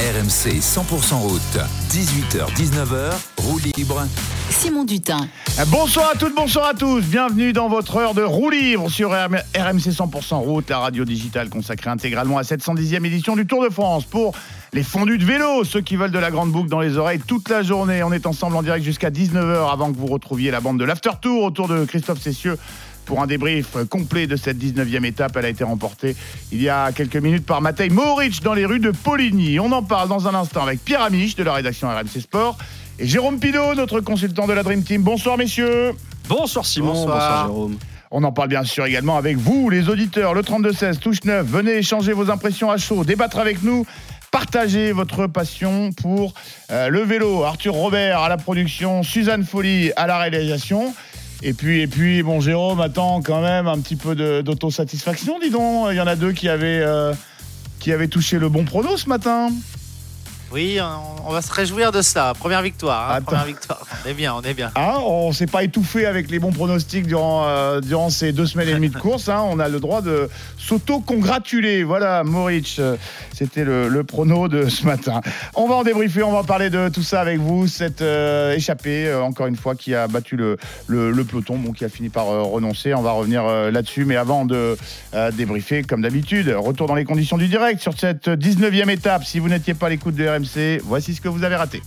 RMC 100% route, 18h-19h, roue libre. Simon Dutin. Bonsoir à toutes, bonsoir à tous. Bienvenue dans votre heure de roue libre sur RMC 100% route, la radio digitale consacrée intégralement à cette 110e édition du Tour de France. Pour les fondus de vélo, ceux qui veulent de la grande boucle dans les oreilles toute la journée. On est ensemble en direct jusqu'à 19h avant que vous retrouviez la bande de l'After Tour autour de Christophe Cessieux pour un débrief complet de cette 19e étape. Elle a été remportée il y a quelques minutes par Matej Moric dans les rues de Poligny. On en parle dans un instant avec Pierre Amiche de la rédaction RMC Sport et Jérôme Pidot, notre consultant de la Dream Team. Bonsoir messieurs. Bonsoir Simon, bonsoir, Jérôme. On en parle bien sûr également avec vous, les auditeurs. Le 32-16, touche 9. Venez échanger vos impressions à chaud, débattre avec nous. Partagez votre passion pour euh, le vélo. Arthur Robert à la production, Suzanne Folly à la réalisation. Et puis, et puis, bon, Jérôme attend quand même un petit peu d'autosatisfaction, dis donc. Il y en a deux qui avaient, euh, qui avaient touché le bon prono ce matin. Oui, on va se réjouir de ça. Première victoire. hein, première victoire. On est bien, on est bien. Hein, on s'est pas étouffé avec les bons pronostics durant, euh, durant ces deux semaines et demie de course. hein. On a le droit de s'auto-congratuler. Voilà, Moritz, euh, c'était le, le prono de ce matin. On va en débriefer, on va parler de tout ça avec vous. Cette euh, échappée, euh, encore une fois, qui a battu le, le, le peloton, bon, qui a fini par renoncer. On va revenir là-dessus. Mais avant de débriefer, comme d'habitude, retour dans les conditions du direct sur cette 19e étape. Si vous n'étiez pas à l'écoute de Voici ce que vous avez raté.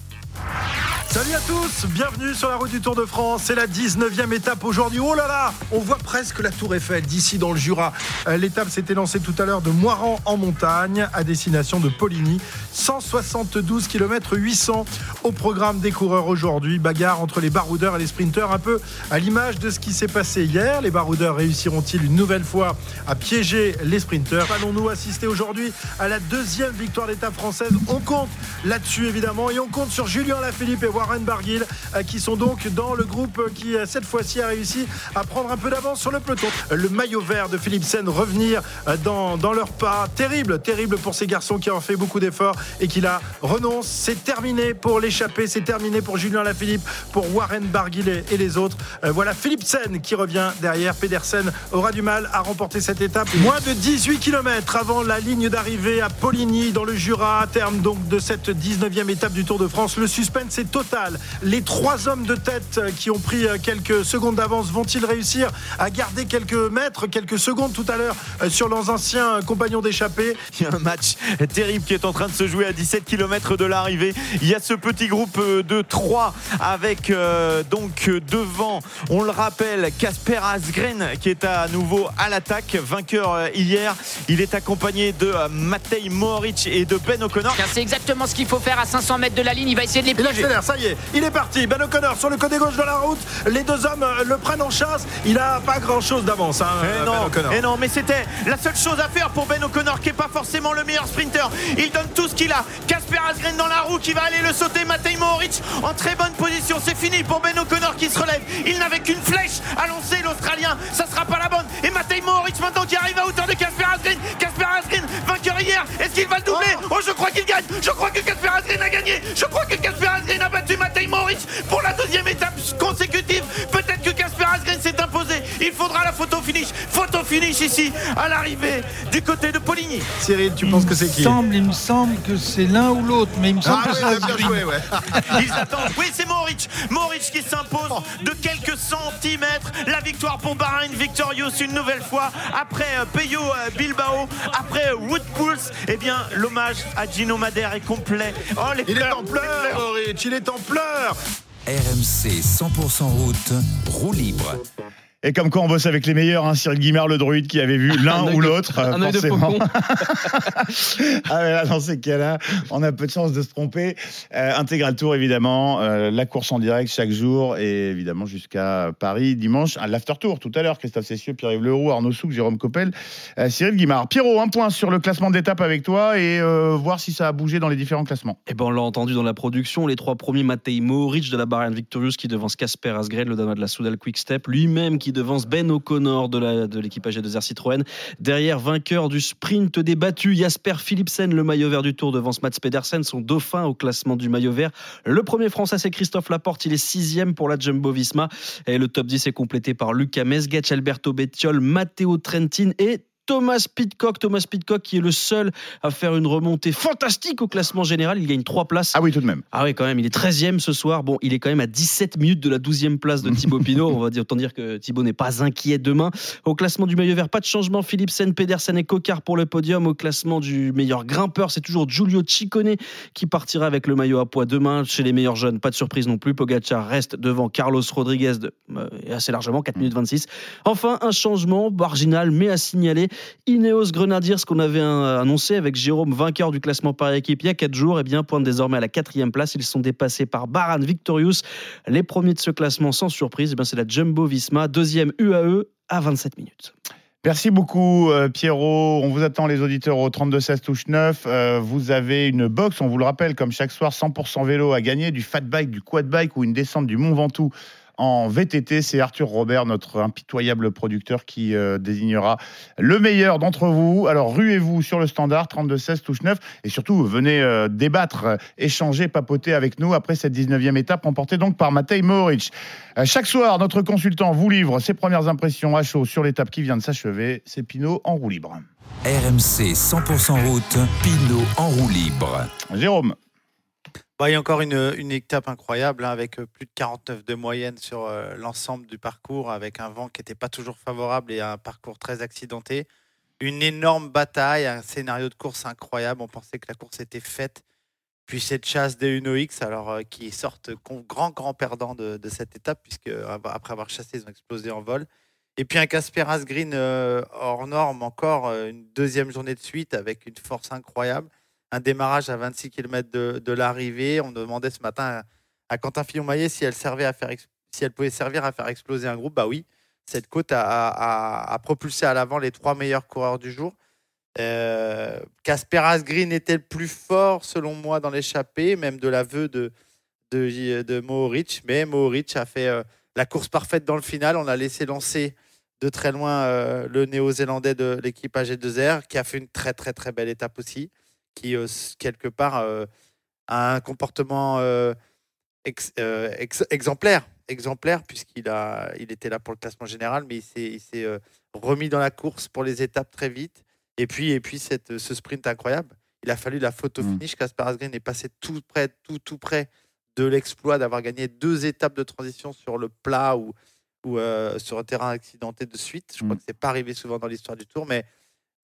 Salut à tous, bienvenue sur la route du Tour de France. C'est la 19e étape aujourd'hui. Oh là là, on voit presque la Tour Eiffel d'ici dans le Jura. Euh, L'étape s'était lancée tout à l'heure de Moiran en montagne à destination de Poligny. 172 km 800 au programme des coureurs aujourd'hui. Bagarre entre les baroudeurs et les sprinteurs, un peu à l'image de ce qui s'est passé hier. Les baroudeurs réussiront-ils une nouvelle fois à piéger les sprinteurs? Allons-nous assister aujourd'hui à la deuxième victoire d'étape française? On compte là-dessus évidemment et on compte sur Julien Lafilippe et Warren Barguil euh, qui sont donc dans le groupe qui euh, cette fois-ci a réussi à prendre un peu d'avance sur le peloton. Le maillot vert de Philipsen revenir euh, dans, dans leur pas. Terrible, terrible pour ces garçons qui ont fait beaucoup d'efforts et qui là renoncent. C'est terminé pour l'échappée, c'est terminé pour Julien Lafilippe, pour Warren Barguil et, les autres. Voilà Philipsen qui revient derrière. Pedersen aura du mal à remporter cette étape. Moins de 18 km avant la ligne d'arrivée à Poligny dans le Jura, à terme donc de cette 19e étape du Tour de France. Suspense est total. Les trois hommes de tête qui ont pris euh, quelques secondes d'avance vont-ils réussir à garder quelques mètres, quelques secondes tout à l'heure euh, sur leurs anciens compagnons d'échappée? Il y a un match terrible qui est en train de se jouer à 17 km de l'arrivée. Il y a ce petit groupe euh, de 3 avec euh, donc devant, on le rappelle, Casper Asgren qui est à nouveau à l'attaque, vainqueur hier. Il est accompagné de Matej Mohoric et de Ben O'Connor. C'est exactement ce qu'il faut faire à 500 mètres de la ligne. Il va essayer de les Il piéger. accélère, ça y est, il est parti. Ben O'Connor sur le côté gauche de la route. Les deux hommes euh, le prennent en chasse. Il a pas grand chose d'avance. Hein, Eh Ben non, O'Connor. eh non, mais c'était la seule chose à faire pour Ben O'Connor qui est pas forcément le meilleur sprinter. Il donne tout ce qu'il a. Casper Asgren dans la roue qui va aller le sauter. Matej Mohoric en très bonne position. C'est fini pour Ben O'Connor qui se relève. Il n'avait qu'une flèche à lancer l'Australien. Ça sera pas la bonne. Et Matej Mohoric maintenant qui arrive à hauteur de Casper Asgren. Asgren vainqueur hier. Est-ce qu'il va le doubler Oh, je crois qu'il gagne. Je crois que Casper Asgren a gagné. Je crois que Casper Asgren a battu Matej Mohoric pour la deuxième étape Il faudra la photo finish. Photo finish ici à l'arrivée du côté de Poligny. Cyril, tu penses que c'est Il me qui semble, il me semble que c'est l'un ou l'autre, mais il me semble Ah que ouais, c'est ouais, bien joué, ouais. Ils attendent. Oui, c'est Mohoric. Mohoric qui s'impose de quelques centimètres. La victoire pour Bahrain Victorious une nouvelle fois. Après euh, Peyo euh, Bilbao, après euh, Wood Pulse, eh bien, l'hommage à Gino Madère est complet. Oh, les Il est en pleurs, pleurs. Ulrich, il est en pleurs. RMC 100% route, roue libre. Et comme quoi on bosse avec les meilleurs, hein, Cyril Guimard, le druide, qui avait vu l'un ou l'autre. euh, un œil de faucon. ah mais là, dans ces cas-là, on a peu de chance de se tromper. Euh, Intégral Tour, évidemment, euh, la course en direct chaque jour, et évidemment jusqu'à Paris dimanche, à l'after tour tout à l'heure. Christophe Cessieux, Pierre-Yves Leroux, Arnaud Souk, Jérôme Coppel, euh, Cyril Guimard. Pierrot, un point sur le classement d'étape avec toi et euh, voir si ça a bougé dans les différents classements. Eh ben, on l'a entendu dans la production, les trois premiers, Matej Mohoric de la Bahrain Victorious qui devance Casper Asgren, le Danois de la Soudal Quick Step, lui-même qui devance Ben O'Connor de la- de l'équipage de Citroën. Derrière, vainqueur du sprint débattu, Jasper Philipsen, le maillot vert du Tour devance Mats Pedersen, son dauphin au classement du maillot vert. Le premier français, c'est Christophe Laporte, il est sixième pour la Jumbo Visma. Et le top 10 est complété par Lucas Mesgetch, Alberto Bettiol, Matteo Trentin et Thomas Pitcock. Thomas Pitcock qui est le seul à faire une remontée fantastique au classement général. Il gagne 3 places. Ah oui, tout de même. Ah oui, quand même. Il est 13e ce soir. Bon, il est quand même à 17 minutes de la 12e place de Thibaut Pinot. On va dire, autant dire que Thibaut n'est pas inquiet demain. Au classement du maillot vert, pas de changement. Philipsen, Pedersen et Cocard pour le podium. Au classement du meilleur grimpeur, c'est toujours Giulio Ciccone qui partira avec le maillot à poids demain. Chez les meilleurs jeunes, pas de surprise non plus. Pogacar reste devant Carlos Rodriguez de, euh, assez largement, 4 minutes 26. Enfin, un changement marginal mais à signaler. Ineos Grenadiers, ce qu'on avait euh, annoncé avec Jérôme, vainqueur du classement par équipe il y a 4 jours, et bien pointe désormais à la quatrième place. Ils sont dépassés par Baran Victorious. Les premiers de ce classement, sans surprise, eh c'est la Jumbo Visma, deuxième UAE à 27 minutes. Merci beaucoup euh, Pierrot. On vous attend les auditeurs au 32 16 touche 9. Euh, vous avez une box, on vous le rappelle, comme chaque soir, 100% vélo à gagner, du fat bike, du quad bike ou une descente du Mont Ventoux en VTT. C'est Arthur Robert, notre impitoyable producteur, qui euh, désignera le meilleur d'entre vous. Alors ruez-vous sur le standard 32-16 touche 9 et surtout venez euh, débattre, échanger, papoter avec nous après cette 19e étape remportée donc par Matej Mohoric. Euh, chaque soir, notre consultant vous livre ses premières impressions à chaud sur l'étape qui vient de s'achever. C'est Pinot en roue libre. RMC 100% route, Pinot en roue libre. Jérôme. Bah, il y a encore une, étape incroyable hein, avec euh, plus de 49 de moyenne sur euh, l'ensemble du parcours, avec un vent qui n'était pas toujours favorable et un parcours très accidenté. Une énorme bataille, un scénario de course incroyable. On pensait que la course était faite. Puis cette chasse des Uno-X, alors euh, qui sortent grand, grand perdant de, cette étape, puisque après avoir chassé, ils ont explosé en vol. Et puis un Casper Asgreen euh, hors norme, encore une deuxième journée de suite avec une force incroyable un démarrage à 26 km de, l'arrivée. On demandait ce matin à, Quentin Fillon-Maillet si elle servait à faire si elle pouvait servir à faire exploser un groupe. Bah oui, cette côte a, propulsé à l'avant les trois meilleurs coureurs du jour. Euh, Casper Asgreen était le plus fort selon moi dans l'échappée, même de l'aveu de, de Mohoric. Mais Mohoric a fait euh, la course parfaite dans le final. On a laissé lancer de très loin euh, le néo-zélandais de l'équipe AG2R, qui a fait une très très très belle étape aussi qui, euh, quelque part, euh, a un comportement euh, ex- ex- exemplaire, exemplaire puisqu'il a, il était là pour le classement général, mais il s'est, il s'est remis dans la course pour les étapes très vite. Et puis, et puis cette, ce sprint incroyable, il a fallu la photo Mm. finish. Kasper Asgreen est passé tout près, tout, tout près de l'exploit d'avoir gagné deux étapes de transition sur le plat ou, ou euh, sur un terrain accidenté de suite. Je crois Mm. que c'est pas arrivé souvent dans l'histoire du Tour, mais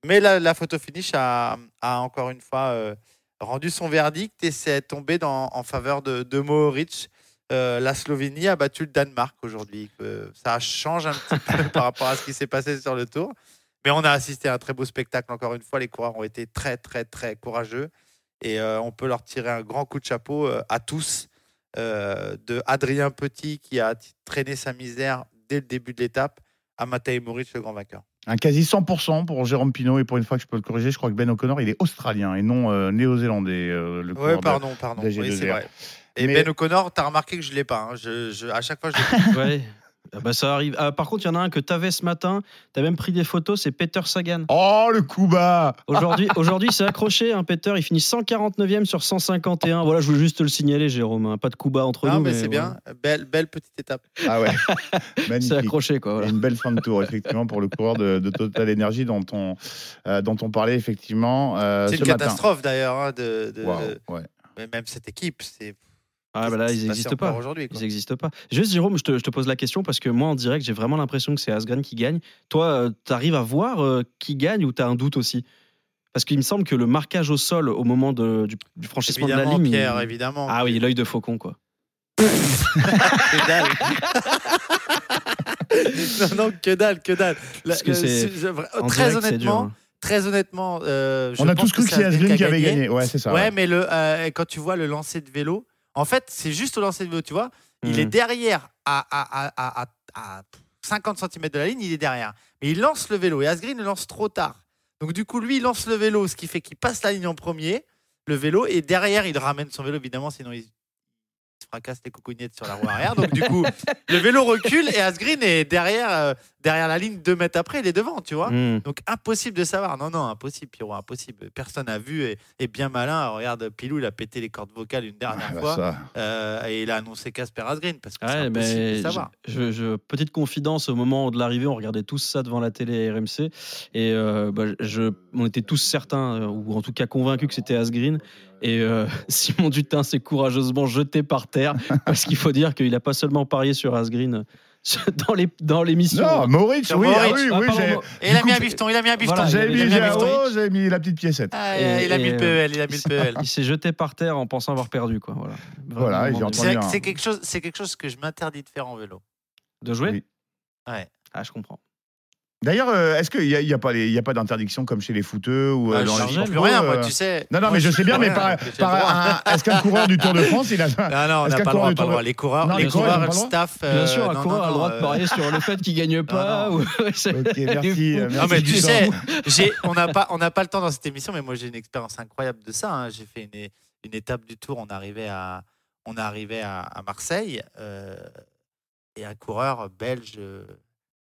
mais la, la photo finish a, a encore une fois euh, rendu son verdict et c'est tombé dans, en faveur de, de Mohoric. Euh, la Slovénie a battu le Danemark aujourd'hui. Euh, ça change un petit peu par rapport à ce qui s'est passé sur le tour. Mais on a assisté à un très beau spectacle encore une fois. Les coureurs ont été très, très, très courageux. Et on peut leur tirer un grand coup de chapeau à tous. De Adrien Petit qui a traîné sa misère dès le début de l'étape à Matej Mohoric, le grand vainqueur. Un quasi 100% pour Jérôme Pinot. Et pour une fois que je peux le corriger, je crois que Ben O'Connor, il est australien et non euh, néo-zélandais. euh, le pardon, pardon. d'AG2R. Oui, c'est vrai. Et Mais- Ben O'Connor, t'as remarqué que je l'ai pas. hein. Je, je- à chaque fois, je l'ai. Ah bah ça arrive. Ah, par contre, il y en a un que tu avais ce matin. Tu as même pris des photos, c'est Peter Sagan. Oh, le coup bas Aujourd'hui, aujourd'hui, c'est accroché, hein, Peter. Il finit 149e sur 151. Voilà, je voulais juste te le signaler, Jérôme. hein. Pas de coup bas entre Non, nous. mais c'est bien. Belle, belle petite étape. Ah ouais. C'est accroché, quoi. Voilà. Une belle fin de tour, effectivement, pour le coureur de, de Total Energy dont on, euh, dont on parlait, effectivement, euh, c'est ce une matin. catastrophe d'ailleurs. hein, de, de- ouais. mais même cette équipe, c'est. Ah, bah là, ils n'existent pas. Aujourd'hui. Ils n'existent pas. Juste, Jérôme, je te, je te pose la question parce que moi, en direct, j'ai vraiment l'impression que c'est Asgren qui gagne. Toi, tu arrives à voir euh, qui gagne ou tu as un doute aussi? Parce qu'il me semble que le marquage au sol au moment de- du, du franchissement de la Évidemment, ligne. il- Pierre, évidemment. Ah oui, l'œil de faucon, quoi. que dalle. non, non, que dalle, que dalle. La- Parce que le- très direct, c'est dur, honnêtement, hein. très honnêtement, euh, je On a pense tous cru que c'est Asgreen Asgreen qui avait gagné. Ouais, c'est ça. Ouais, ouais. mais le, euh, quand tu vois le lancer de vélo, en fait, c'est juste au lancer de vélo, tu vois. Il est derrière à, à, à, à, à 50 cm de la ligne, il est derrière. Mais il lance le vélo et Asgreen le lance trop tard. Donc, du coup, lui, il lance le vélo, ce qui fait qu'il passe la ligne en premier, le vélo, et derrière, il ramène son vélo, évidemment, sinon il, se fracasse les cocognettes sur la roue arrière. Donc du coup, le vélo recule et Asgreen est derrière, euh, derrière la ligne deux mètres après, il est devant, tu vois. Hmm. Donc impossible de savoir. Non, non, impossible, Pierrot, impossible. Personne n'a vu et, et bien malin. Regarde, Pilou, il a pété les cordes vocales une dernière Ah, bah, fois euh, et il a annoncé Casper Asgreen parce que c'est Ouais, impossible de ben, savoir. je, je- petite confidence, au moment de l'arrivée, on regardait tous ça devant la télé RMC et euh, bah, je, on était tous certains, ou en tout cas convaincus que c'était Asgreen. Et euh, Simon Dutin s'est courageusement jeté par terre parce qu'il faut dire qu'il n'a pas seulement parié sur Asgreen dans les dans l'émission. Non, Moritz, oui, ah oui, Ah, oui, Mo- Et il a mis un bifton, il a mis un bifton. Voilà, j'avais mis mis j'avais mis la petite piécette. Ah, Et- il a mis le PEL, il a mis le PEL. Il s'est jeté par terre en pensant avoir perdu, quoi. Voilà. Voilà, C'est quelque chose, c'est quelque chose que je m'interdis de faire en vélo. De jouer? Oui. Ouais. Ah, je comprends. D'ailleurs, euh, est-ce qu'il n'y a, il y a pas, les- il y a pas d'interdiction comme chez les footeux ou euh, Ah, dans je les sports plus rien, euh, moi, tu sais. Non, non, Moi, mais je sais bien, mais par, le droit. un- est-ce qu'un coureur du Tour de France, il a. Non, non, on Est-ce n'a qu'un pas le coureur droit, du pas le Tour droit. de- Les coureurs, Non, les les coureurs, coureurs ils ont et le pas le staff. Bien euh, sûr, un non, coureur non, a le droit de parier sur le fait qu'il gagne pas. non. ou- Ok, merci. euh, Non, merci mais tu sais, j'ai- on n'a pas, on n'a pas le temps dans cette émission, mais moi j'ai une expérience incroyable de ça. hein. J'ai fait une, une étape du Tour. On arrivait à, on arrivait à, à Marseille euh, et un coureur belge euh,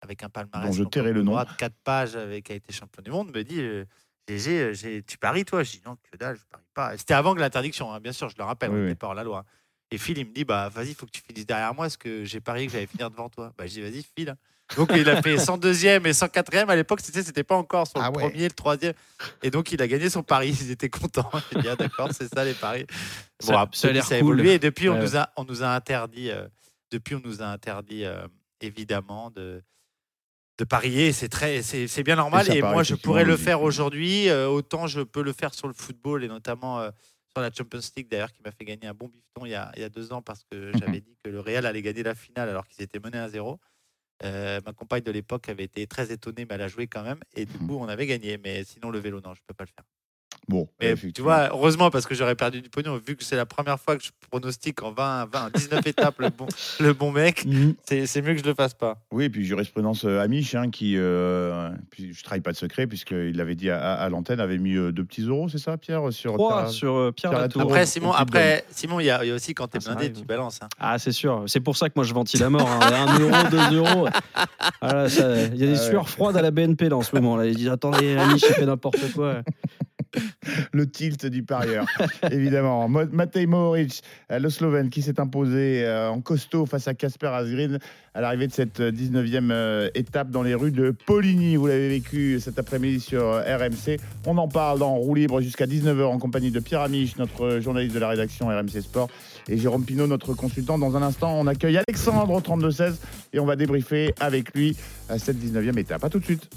avec un palmarès Dont je tairai de le nom. droite, quatre pages, avec qui a été champion du monde, me dit. euh, GG, euh, j'ai- tu paries toi? Je dis non, que dalle, je parie pas. C'était avant que l'interdiction, hein, bien sûr, je le rappelle, Oui, on oui. n'était pas hors la loi. Et Phil, il me dit, bah vas-y, il faut que tu finisses derrière moi, parce que j'ai parié que j'allais finir devant toi. Bah, je dis, vas-y, Phil. Donc il a fait 102e et 104e. À l'époque, c'était c'était pas encore le Ah ouais. premier, le troisième. Et donc il a gagné son pari. Ils étaient contents. J'ai dit, ah, d'accord, c'est ça les paris. Bon, Ça- après, ça a l'air ça a cool. évolué. Et depuis, on, Ouais, nous a, on nous a interdit, euh, depuis, on nous a interdit euh, évidemment de, de parier. C'est très, c'est c'est bien normal. Et, moi, je pourrais le faire aujourd'hui. euh, autant je peux le faire sur le football et notamment euh, sur la Champions League, d'ailleurs, qui m'a fait gagner un bon bifton il y a, il y a deux ans parce que j'avais dit que le Real allait gagner la finale alors qu'ils étaient menés à zéro. Euh, ma compagne de l'époque avait été très étonnée, mais elle a joué quand même. Et du Mhm. coup, on avait gagné. Mais sinon, le vélo, non, je peux pas le faire. Bon, Mais tu vois, heureusement, parce que j'aurais perdu du pognon, vu que c'est la première fois que je pronostique en 20, 20 19 étapes le bon, le bon mec, Mhm. c'est c'est mieux que je le fasse pas. Oui, et puis jurisprudence euh, Amish, hein, qui, euh, puis je trahis pas de secret, puisqu'il l'avait dit à, à l'antenne, avait mis euh, deux petits euros, c'est ça, Pierre sur Trois sur euh, Pierre Pierre Latour. Après, Simon, après, Simon, il y, a il y a aussi quand t'es Ah, blindé, tu balances. hein. Ah, c'est sûr. C'est pour ça que moi je ventile à mort. Hein. Un euro, deux euros. Voilà, Il y a des Ah ouais. sueurs froides à la BNP là, en ce moment. Là. Ils disent Attendez, Amish, il fait n'importe quoi. le tilt du parieur, évidemment. Matej Mohoric, euh, le Slovène, qui s'est imposé euh, en costaud face à Casper Asgreen à l'arrivée de cette euh, 19e euh, étape dans les rues de Poligny. Vous l'avez vécu cet après-midi sur RMC. On en parle dans Roue Libre jusqu'à 19h en compagnie de Pierre Amiche, notre journaliste de la rédaction RMC Sport, et Jérôme Pinault, notre consultant. Dans un instant, on accueille Alexandre au 32-16 et on va débriefer avec lui cette 19e étape. À tout de suite.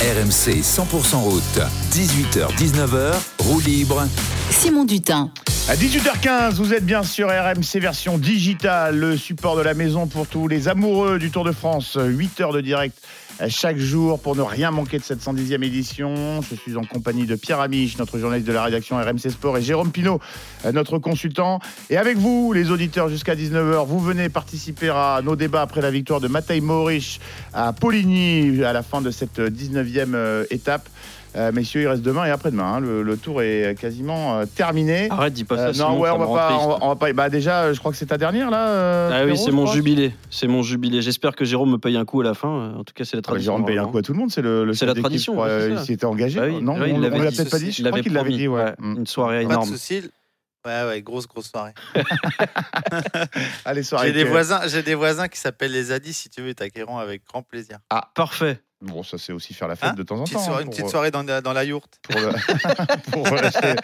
RMC 100% route. 18h-19h, roue libre. Simon Dutin. À 18h15, vous êtes bien sur RMC version digitale, le support de la maison pour tous les amoureux du Tour de France. 8 heures de direct chaque jour pour ne rien manquer de cette 110e édition. Je suis en compagnie de Pierre Amiche, notre journaliste de la rédaction RMC Sport, et Jérôme Pinault, euh, notre consultant. Et avec vous, les auditeurs, jusqu'à 19h, vous venez participer à nos débats après la victoire de Matej Mohoric à Poligny à la fin de cette 19e euh, étape. Euh, messieurs, il reste demain et après-demain. hein. Le, le tour est quasiment euh, terminé. Arrête, dis pas ça. Euh, Simon, non, ouais, ça on va, pas, triste. on, va, on va pas. Bah déjà, je crois que c'est ta dernière là. euh, Ah oui, c'est mon crois. jubilé. C'est mon jubilé. J'espère que Jérôme me paye un coup à la fin. En tout cas, c'est la Ah, bah, tradition. Jérôme paye un coup à tout le monde, c'est le, le la tradition, crois, ouais, il ça. s'y était engagé. Ah oui, non, ouais, il on, l'a peut-être pas dit. Je crois qu'il l'avait dit. Ouais. Ouais, Mm. Une soirée Pas de énorme. soucis. Ouais, ouais, grosse, grosse soirée. Allez, soirée. J'ai des euh, voisins, j'ai des voisins qui s's'appellent les Zadis, si tu veux, ils t'accueilleront avec grand plaisir. Parfait. Bon, ça c'est aussi faire la fête Hein de temps en Petite temps. soirée- hein, une pour, petite euh, soirée dans, dans la yourte. pour, le- pour relâcher,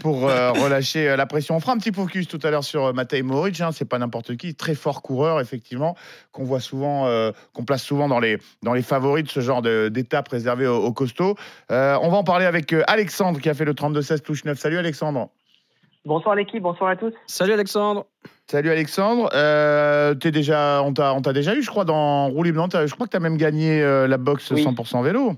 pour, euh, relâcher, euh, la pression. On fera un petit focus tout à l'heure sur euh, Matej Mohoric. Hein, c'est pas n'importe qui, très fort coureur effectivement, qu'on voit souvent, euh, qu'on place souvent dans les dans les favoris de ce genre d'étape réservée aux, aux costauds. Euh, on va en parler avec euh, Alexandre qui a fait le 32-16 touche 9. Salut Alexandre. Bonsoir l'équipe, bonsoir à tous. Salut Alexandre. Salut Alexandre. Euh, t'es déjà, on t'a on t'a déjà eu, je crois, dans. Non, t'as- Je crois que tu as même gagné euh, la box Oui. 100% vélo.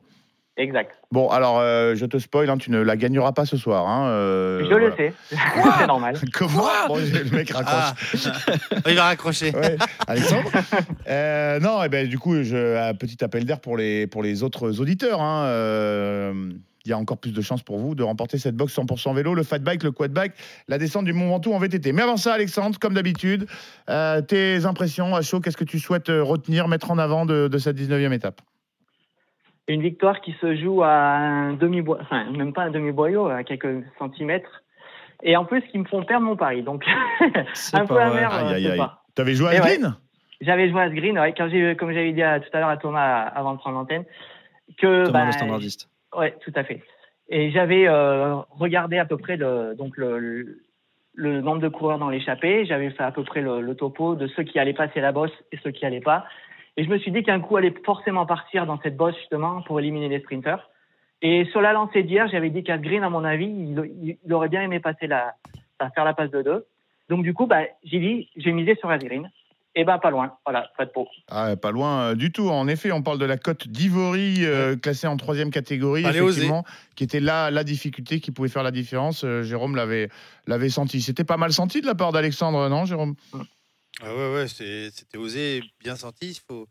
Exact. Bon, alors, euh, je te spoil, hein, tu ne la gagneras pas ce soir. hein, euh, Je voilà. le sais. c'est normal. Comment Bon, Le mec raccroche. Ah. Il va raccrocher. Ouais. Alexandre Euh, Non, et ben, du coup, je, un petit appel d'air pour les, pour les autres auditeurs. hein, euh, il y a encore plus de chances pour vous de remporter cette box 100% vélo, le fat bike, le quad bike, la descente du Mont Ventoux en VTT. Mais avant ça, Alexandre, comme d'habitude, euh, tes impressions à chaud, qu'est-ce que tu souhaites euh, retenir, mettre en avant de, de cette 19e étape? Une victoire qui se joue à un demi-bois, enfin, même pas un demi-boyau, à quelques centimètres. Et en plus, qui me font perdre mon pari. Donc, un peu amer. euh, Aïe, aïe, ce aïe. soir. T'avais joué à ouais. Green? J'avais joué à ce green, ouais, quand j'ai, comme j'avais dit à- tout à l'heure à Thomas avant de prendre l'antenne, que Thomas bah, le standardiste. Ouais, tout à fait. Et j'avais euh, regardé à peu près le, donc le, nombre de coureurs dans l'échappée. J'avais fait à peu près le, topo de ceux qui allaient passer la bosse et ceux qui allaient pas. Et je me suis dit qu'un coup allait forcément partir dans cette bosse justement pour éliminer les sprinters. Et sur la lancée d'hier, j'avais dit qu'Asgreen, à mon avis, il, aurait bien aimé passer la, faire la passe de deux. Donc du coup, bah, j'ai dit, j'ai misé sur Asgreen. Et ben pas loin. Voilà, pas de peau. Ah, pas loin euh, du tout. En effet, on parle de la cote d'Ivory, euh, classée en troisième catégorie, oser. effectivement, qui était là la difficulté qui pouvait faire la différence. Euh, Jérôme l'avait l'avait senti. C'était pas mal senti de la part d'Alexandre, non, Jérôme? Ah ouais, ouais, c'était osé, bien senti. Il faut...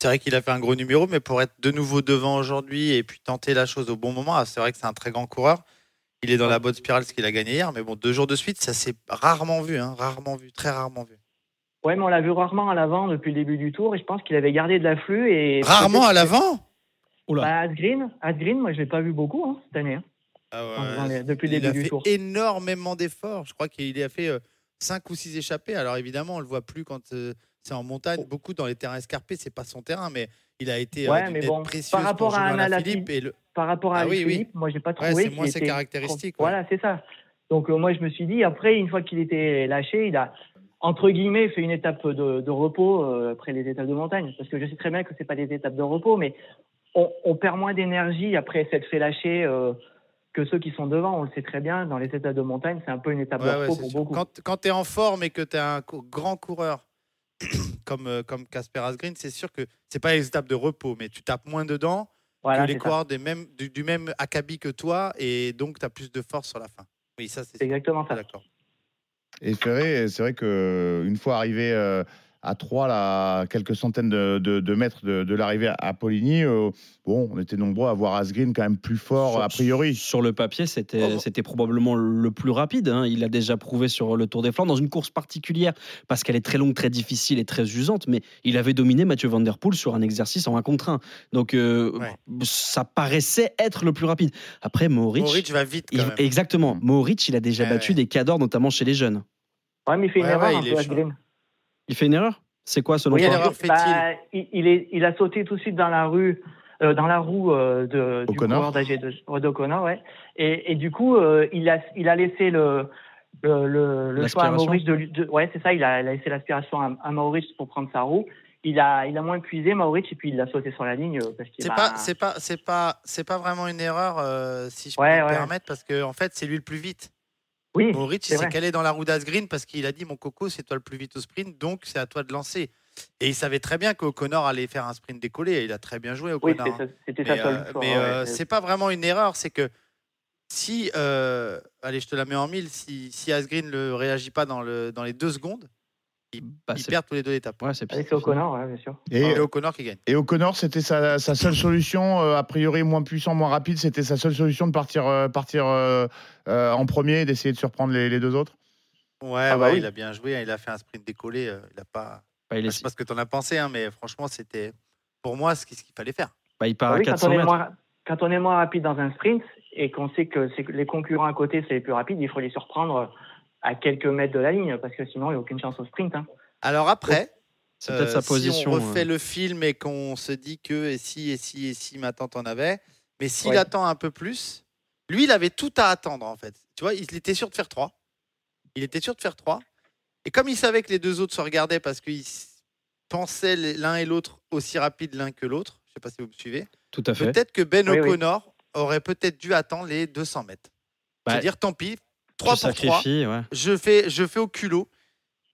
C'est vrai qu'il a fait un gros numéro, mais pour être de nouveau devant aujourd'hui et puis tenter la chose au bon moment, ah, c'est vrai que c'est un très grand coureur. Il est dans la bonne spirale, ce qu'il a gagné hier, mais bon, deux jours de suite, ça s'est rarement vu, hein, rarement vu, très rarement vu. Ouais, mais on l'a vu rarement à l'avant depuis le début du tour. Et je pense qu'il avait gardé de l'afflux et Rarement à l'avant? Oula. Bah, Asgreen, Asgreen, moi je l'ai pas vu beaucoup hein, cette année. hein. Ah ouais, les- depuis le il début a du fait tour. énormément d'efforts. Je crois qu'il a fait 5 ou 6 échappées. Alors évidemment, on le voit plus quand euh, c'est en montagne. Beaucoup dans les terrains escarpés, c'est pas son terrain, mais il a été euh, Ouais, d'une mais aide bon, précieuse par rapport pour à Anna Lafilippe et le- Par rapport à Ah oui, oui. Philippe, moi j'ai pas Ouais, trouvé. c'est qu'il moins ses était caractéristiques, trop- ouais. Voilà, c'est ça. Donc euh, moi je me suis dit après une fois qu'il était lâché, il a entre guillemets fait une étape de, de repos euh, après les étapes de montagne, parce que je sais très bien que c'est pas des étapes de repos, mais on, on perd moins d'énergie après s'être fait lâcher. euh, que ceux qui sont devant, on le sait très bien, dans les étapes de montagne, c'est un peu une étape Ouais, de repos pour sûr. beaucoup. Quand, quand tu es en forme et que tu es un grand coureur comme euh, comme Casper Asgreen, c'est sûr que c'est pas les étapes de repos, mais tu tapes moins dedans Voilà, que les coureurs des mêmes, du, du même acabit que toi et donc tu as plus de force sur la fin. Oui, ça c'est C'est exactement ça. D'accord. Et c'est vrai que une fois arrivé euh, à 3, là, à quelques centaines de, de- de mètres de, de l'arrivée à Poligny, euh, bon, on était nombreux à voir Asgreen quand même plus fort Sur- a priori. Sur le papier, c'était Oh. c'était probablement le plus rapide. hein. Il a déjà prouvé sur le Tour des Flandres, dans une course particulière, parce qu'elle est très longue, très difficile et très usante, mais il avait dominé Mathieu Van Der Poel sur un exercice en 1 contre 1. Donc euh, Ouais. ça paraissait être le plus rapide. Après, Mohoric, Mohoric va vite quand il- même. exactement, Mohoric, il a déjà Ouais, battu ouais. des cadors, notamment chez les jeunes. Ouais, mais il fait une Ouais, erreur ouais, un peu Asgreen. Il fait une erreur? C'est quoi selon Oui, toi? erreur fait-il? bah, il, il est, il a sauté tout de suite dans la rue, euh, dans la roue euh, de, du coureur d'AG2 d'O'Connor, ouais. Et, et du coup, euh, il a, il a laissé le, le, le, le choix à L'aspiration? Maurice de, lui- de- ouais, c'est ça, il a, il a laissé l'aspiration à, à Maurice pour prendre sa roue. Il a, il a moins puisé Maurice et puis il a sauté sur la ligne euh, parce qu'il C'est bah, pas, c'est pas, c'est pas, c'est pas vraiment une erreur, euh, si je Ouais, peux me ouais. permettre, parce que en fait, c'est lui le plus vite. Oui, c'est il s'est calé dans la roue d'Asgreen parce qu'il a dit Mon coco, c'est toi le plus vite au sprint, donc c'est à toi de lancer. Et il savait très bien qu'O'Connor allait faire un sprint décollé. Et il a très bien joué, Oui, O'Connor. c'était hein. ça- c'était mais sa seule euh, fois, mais, ouais, euh, c'est- c'est pas vraiment une erreur. C'est que si, euh, allez, je te la mets en mille, si, si Asgreen ne réagit pas dans, le, dans les deux secondes, Bah, il c'est- perd tous les deux l'étape. Ouais, c'est O'Connor, ouais, bien sûr. Et, Et O'Connor qui gagne. et O'Connor, c'était sa, sa seule solution, euh, a priori moins puissant, moins rapide, c'était sa seule solution de partir, euh, partir euh, euh, en premier et d'essayer de surprendre les, les deux autres Ouais, Ah bah ouais, oui. il a bien joué. hein, Il a fait un sprint décollé. euh, Il a pas. Bah, il, Je sais pas ce que tu en as pensé, hein, mais franchement, c'était pour moi ce qu'il fallait faire. bah, il part Ah à oui, quand 400 on, est moins, quand on est moins rapide dans un sprint et qu'on sait que les concurrents à côté, c'est les plus rapides, il faut les surprendre à quelques mètres de la ligne parce que sinon, il n'y a aucune chance au sprint. hein. Alors après, C'est peut-être sa Euh, position. Si on refait euh. le film et qu'on se dit que et si, et si, et si, ma tante en avait, mais s'il Ouais. attend un peu plus, lui, il avait tout à attendre en fait. Tu vois, il était sûr de faire 3. Il était sûr de faire 3. Et comme il savait que les deux autres se regardaient parce qu'ils pensaient l'un et l'autre aussi rapides l'un que l'autre, je sais pas si vous me suivez, Tout à fait. peut-être que Ben Oui, oui. O'Connor aurait peut-être dû attendre les 200 mètres. Bah, C'est-à-dire, tant pis, Tu 3 pour 3, sacrifies, ouais. je fais, je fais au culot.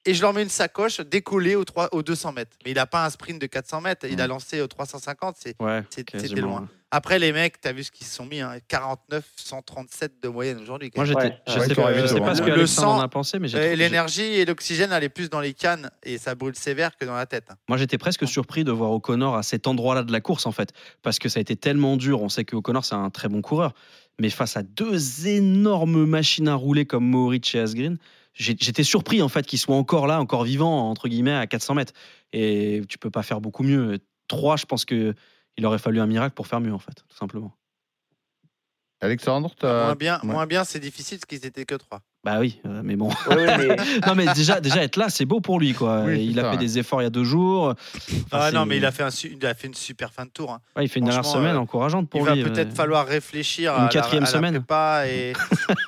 et je leur mets une sacoche décollée aux, 3, aux 200 mètres. Mais il n'a pas un sprint de 400 mètres. Il a lancé aux 350. C'est, Ouais, c'est- quasiment, c'était loin. Après, les mecs, tu as vu ce qu'ils se sont mis. Hein, 49, 137 de moyenne aujourd'hui. Moi, j'étais, Ouais, je ouais, sais tu pas, je vu sais souvent. pas ce que Le Alexandre en sang, a pensé, mais j'ai Euh, trouvé- l'énergie et l'oxygène allaient plus dans les cannes et ça brûle sévère que dans la tête. hein. Moi, j'étais presque surpris de voir O'Connor à cet endroit-là de la course, en fait, parce que ça a été tellement dur. On sait que O'Connor, c'est un très bon coureur, mais face à deux énormes machines à rouler comme Mohoric et Asgreen, j'étais surpris, en fait, qu'il soit encore là, encore vivant, entre guillemets, à 400 mètres. Et tu peux pas faire beaucoup mieux. Trois, je pense que il aurait fallu un miracle pour faire mieux, en fait, tout simplement. Alexandre, Ah, t'as- moins bien, ouais. moins bien c'est difficile parce qu'ils étaient que trois. Bah oui, euh, mais bon. Oui, oui, mais non, mais déjà, déjà être là, c'est beau pour lui, quoi. Oui, c'est il a ça, fait ouais. des efforts il y a deux jours. Enfin, Ah c'est- non, mais il a, fait un, su- il a fait une super fin de tour. hein. Ouais, il fait une dernière Franchement, semaine euh, encourageante pour il va lui. peut-être ouais. falloir réfléchir Une à, la- quatrième à la, semaine. prépa et,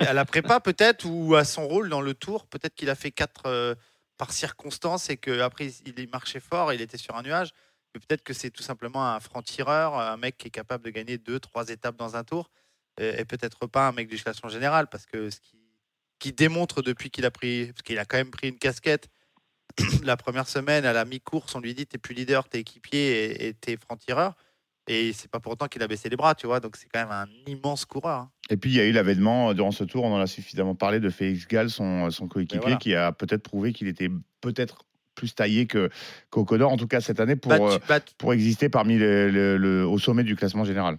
et à la prépa peut-être ou à son rôle dans le tour. Peut-être qu'il a fait quatre euh, par circonstance et qu'après il il marchait fort, il était sur un nuage. Mais peut-être que c'est tout simplement un franc-tireur, un mec qui est capable de gagner deux, trois étapes dans un tour et, et peut-être pas un mec du classement général parce que ce qui, qui démontre depuis qu'il a pris, parce qu'il a quand même pris une casquette la première semaine à la mi-course, on lui dit t'es plus leader, t'es équipier et t'es franc-tireur. Et c'est pas pour autant qu'il a baissé les bras, tu vois. Donc c'est quand même un immense coureur. hein. Et puis il y a eu l'avènement euh, durant ce tour, on en a suffisamment parlé de Félix Gall, son, son coéquipier, voilà. qui a peut-être prouvé qu'il était peut-être plus taillé que qu'Oconnor, en tout cas cette année, pour, Bah, tu- euh, bah, tu- pour exister parmi le- au sommet du classement général.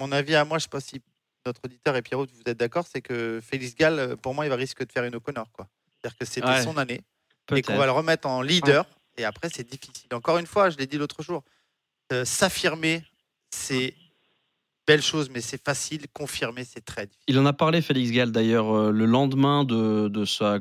Mon avis à moi, je sais pas si notre auditeur et Pierrot, vous êtes d'accord, c'est que Félix Gall, euh, pour moi, il va risquer de faire une O'Connor. quoi. C'est-à-dire que c'était Ouais. son année et qu'on va le remettre en leader. Et après, c'est difficile. Encore une fois, je l'ai dit l'autre jour, euh, s'affirmer, c'est belle chose, mais c'est facile. Confirmer, c'est très difficile. Il en a parlé, Félix Gall, d'ailleurs, euh, le lendemain de, de sa,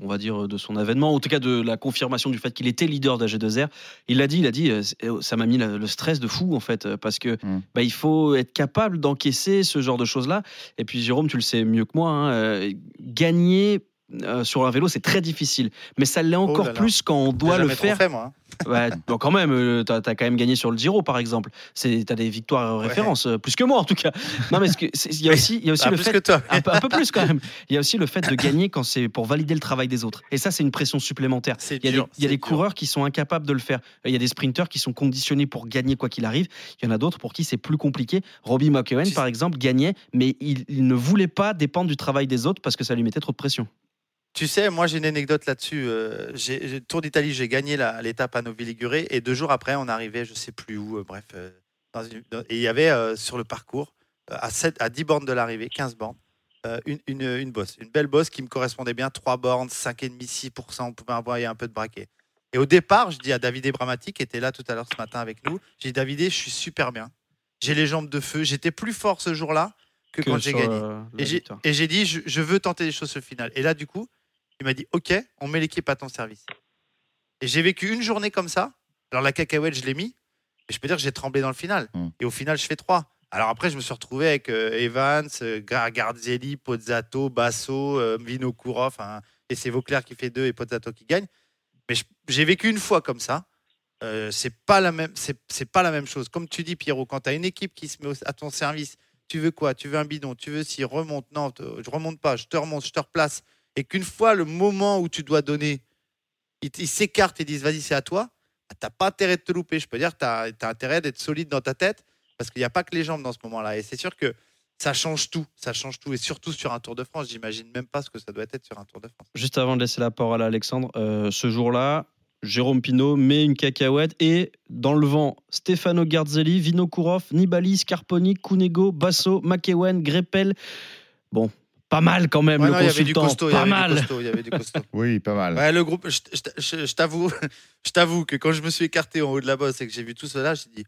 on va dire, de son avènement, en tout cas de la confirmation du fait qu'il était leader d'AG2R. Il l'a dit, il a dit, euh, euh, ça m'a mis le stress de fou, en fait, parce que Mm. bah, il faut être capable d'encaisser ce genre de choses-là. Et puis, Jérôme, tu le sais mieux que moi, hein, gagner. Euh, sur un vélo, c'est très difficile, mais ça l'est encore là là. plus quand on doit le faire fait, moi. hein. Ouais, bon, quand même, euh, t'as as quand même gagné sur le Giro, par exemple. C'est t'as des victoires Ouais. références, euh, plus que moi en tout cas. Non, mais il y a aussi, il y a aussi Ah, le plus fait que toi. un, peu- un peu plus quand même. Il y a aussi le fait de gagner quand c'est pour valider le travail des autres. Et ça, c'est une pression supplémentaire. Il y a dur, des, y a coureurs qui sont incapables de le faire. Il y a des sprinteurs qui sont conditionnés pour gagner quoi qu'il arrive. Il y en a d'autres pour qui c'est plus compliqué. Robbie McEwen, Tu par exemple, gagnait, mais il, il ne voulait pas dépendre du travail des autres parce que ça lui mettait trop de pression. Tu sais, moi j'ai une anecdote là-dessus. Euh, j'ai- Tour d'Italie, j'ai gagné la- l'étape à Novi Ligure et deux jours après, on arrivait, je sais plus où, euh, bref. euh, dans une- dans- et il y avait sur le parcours, à, 7, à 10 bornes de l'arrivée, 15 bornes, une, une, une bosse, une belle bosse qui me correspondait bien, 3 bornes, 5,5, 6%, on pouvait envoyer un peu de braquet. Et au départ, je dis à David Bramati, qui était là tout à l'heure ce matin avec nous, j'ai dit David, je suis super bien. J'ai les jambes de feu, j'étais plus fort ce jour-là que, quand j'ai gagné. Et j'ai- victoire. Et j'ai dit, je, je veux tenter des choses au final. Et là, du coup, il m'a dit, OK, on met l'équipe à ton service. Et j'ai vécu une journée comme ça. Alors, la cacahuète, je l'ai mis. Et je peux dire que j'ai tremblé dans le final. Mm. Et au final, je fais trois. Alors après, je me suis retrouvé avec euh, Evans, euh, Gar- Garzelli, Pozzato, Basso, euh, Vinokourov. hein, et c'est Vauclair qui fait deux et Pozzato qui gagne. Mais j'ai vécu une fois comme ça. Euh, c'est pas la même c'est pas la même chose comme tu dis Pierrot quand tu as une équipe qui se met à ton service tu veux quoi? Tu veux un bidon? Tu veux si remonte non je remonte pas je te remonte je te replace et qu'une fois le moment où tu dois donner ils, s'écartent et disent vas-y c'est à toi. Bah, t'as pas intérêt de te louper. Je peux dire tu as, intérêt d'être solide dans ta tête parce qu'il n'y a pas que les jambes dans ce moment là et c'est sûr que ça change tout. Ça change tout. Et surtout sur un Tour de France. J'imagine même pas ce que ça doit être sur un Tour de France. Juste avant de laisser la parole à Alexandre, euh, ce jour-là, Jérôme Pinault met une cacahuète et dans le vent, Stefano Garzelli, Vinokourov, Nibali, Scarponi, Cunego, Basso, McEwen, Greppel. Bon, pas mal quand même Ouais, le non, il y avait du consultant. costaud il y pas avait du mal. costaud, il y avait du costaud Oui, pas mal. Ouais, le groupe, je, je- je- je t'avoue, je t'avoue que quand je me suis écarté en haut de la bosse et que j'ai vu tout cela, j'ai dit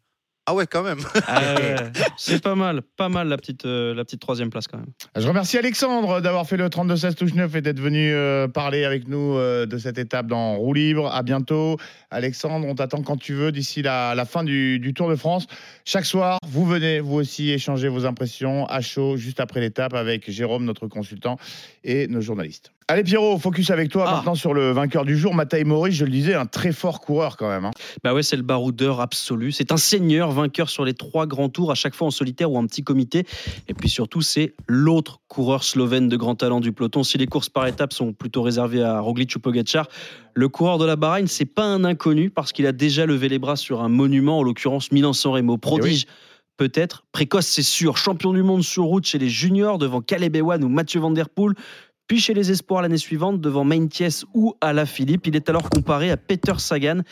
ah ouais quand même. Ah C'est pas mal, pas mal la petite, euh, la petite troisième place quand même. Je remercie Alexandre d'avoir fait le 32-16 touche 9 et d'être venu euh, parler avec nous euh, de cette étape dans Roue Libre. À bientôt. Alexandre, on t'attend quand tu veux d'ici la, la fin du, du Tour de France. Chaque soir, vous venez vous aussi échanger vos impressions à chaud juste après l'étape avec Jérôme, notre consultant, et nos journalistes. Allez Pierrot, focus avec toi Ah. maintenant sur le vainqueur du jour, Matej Mori, je le disais, un très fort coureur quand même. hein. Bah ouais, c'est le baroudeur absolu. C'est un seigneur vainqueur sur les trois grands tours, à chaque fois en solitaire ou en petit comité. Et puis surtout, c'est l'autre coureur slovène de grand talent du peloton. Si les courses par étapes sont plutôt réservées à Roglic ou Pogacar, le coureur de la Bahreïn, c'est pas un inconnu parce qu'il a déjà levé les bras sur un monument, en l'occurrence Milan-San Remo. Prodige. Peut-être. Précoce, c'est sûr. Champion du monde sur route chez les juniors devant Caleb Ewan ou Mathieu Van Der Poel. Puis chez les espoirs l'année suivante devant Mainthies ou Alaphilippe. Il est alors comparé à Peter Sagan,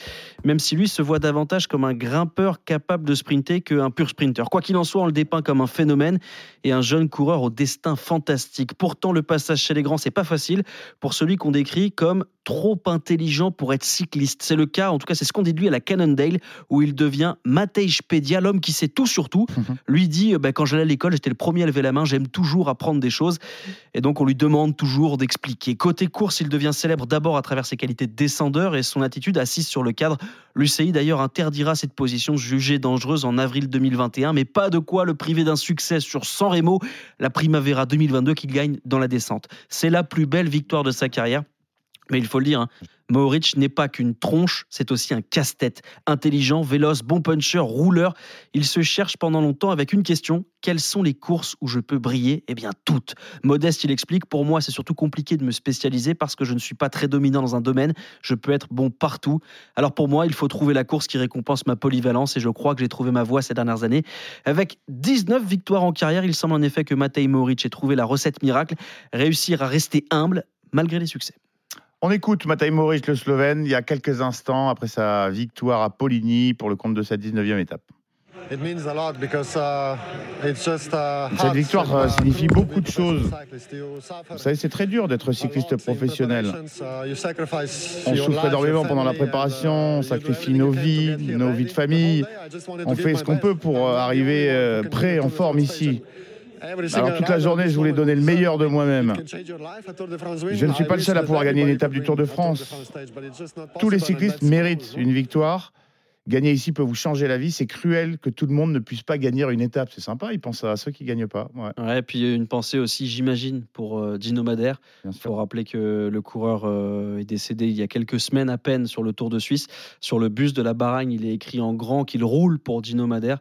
même si lui se voit davantage comme un grimpeur capable de sprinter qu'un pur sprinter. Quoi qu'il en soit, on le dépeint comme un phénomène et un jeune coureur au destin fantastique. Pourtant, le passage chez les grands, c'est pas facile pour celui qu'on décrit comme trop intelligent pour être cycliste. C'est le cas, en tout cas, c'est ce qu'on dit de lui à la Cannondale, où il devient Matej Pedia, l'homme qui sait tout sur tout. Lui dit, euh, bah, quand j'allais à l'école, j'étais le premier à lever la main, j'aime toujours apprendre des choses. Et donc, on lui demande toujours d'expliquer. Côté course, il devient célèbre d'abord à travers ses qualités de descendeur et son attitude assise sur le cadre. L'UCI d'ailleurs interdira cette position jugée dangereuse en avril 2021, mais pas de quoi le priver d'un succès sur San Remo, la Primavera 2022 qu'il gagne dans la descente. C'est la plus belle victoire de sa carrière. Mais il faut le dire, hein, Mohoric n'est pas qu'une tronche, c'est aussi un casse-tête. Intelligent, véloce, bon puncher, rouleur. Il se cherche pendant longtemps avec une question quelles sont les courses où je peux briller? Eh bien, toutes. Modeste, il explique pour moi, c'est surtout compliqué de me spécialiser parce que je ne suis pas très dominant dans un domaine. Je peux être bon partout. Alors pour moi, il faut trouver la course qui récompense ma polyvalence et je crois que j'ai trouvé ma voie ces dernières années. Avec 19 victoires en carrière, il semble en effet que Matej Mohoric ait trouvé la recette miracle, réussir à rester humble malgré les succès. On écoute Matej Moric, le Slovène, il y a quelques instants après sa victoire à Poligny pour le compte de sa 19e étape. Cette victoire euh, signifie beaucoup de choses. Vous savez, c'est très dur d'être cycliste professionnel. On souffre énormément pendant la préparation, on sacrifie nos vies, nos vies de famille. On fait ce qu'on peut pour euh, arriver euh, prêt, en forme ici. Alors toute la journée, je voulais donner le meilleur de moi-même. Je ne suis pas le seul à pouvoir gagner une étape du Tour de France. Tous les cyclistes méritent une victoire. Gagner ici peut vous changer la vie. C'est cruel que tout le monde ne puisse pas gagner une étape. C'est sympa, ils pensent à ceux qui ne gagnent pas. Ouais, Ouais, puis une pensée aussi, j'imagine, pour euh, Dino Madère. bien Il faut rappeler que le coureur euh, est décédé il y a quelques semaines à peine sur le Tour de Suisse. Sur le bus de la Baragne, il est écrit en grand qu'il roule pour Dino Madère.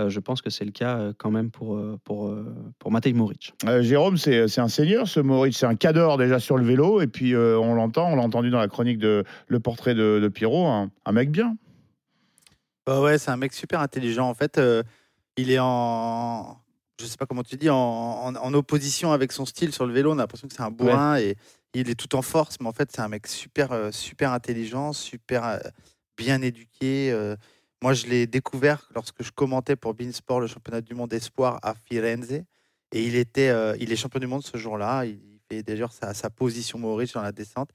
Euh, je pense que c'est le cas euh, quand même pour, euh, pour, euh, pour Matej Moric. Euh, Jérôme, c'est c'est un seigneur, ce Maurice. C'est un cador déjà sur le vélo. Et puis, euh, on l'entend, on l'a entendu dans la chronique de Le portrait de, de Pierrot. Un, un mec bien. Bah ouais, c'est un mec super intelligent. En fait, euh, il est en. Je sais pas comment tu dis, en, en- en opposition avec son style sur le vélo. On a l'impression que c'est un bourrin et il est tout en force. Mais en fait, c'est un mec super, euh, super intelligent, super euh, bien éduqué. moi, je l'ai découvert lorsque je commentais pour Beansport le championnat du monde espoir à Firenze. Et il, était, il est champion du monde ce jour-là. Il fait d'ailleurs sa, sa position Maurice dans la descente.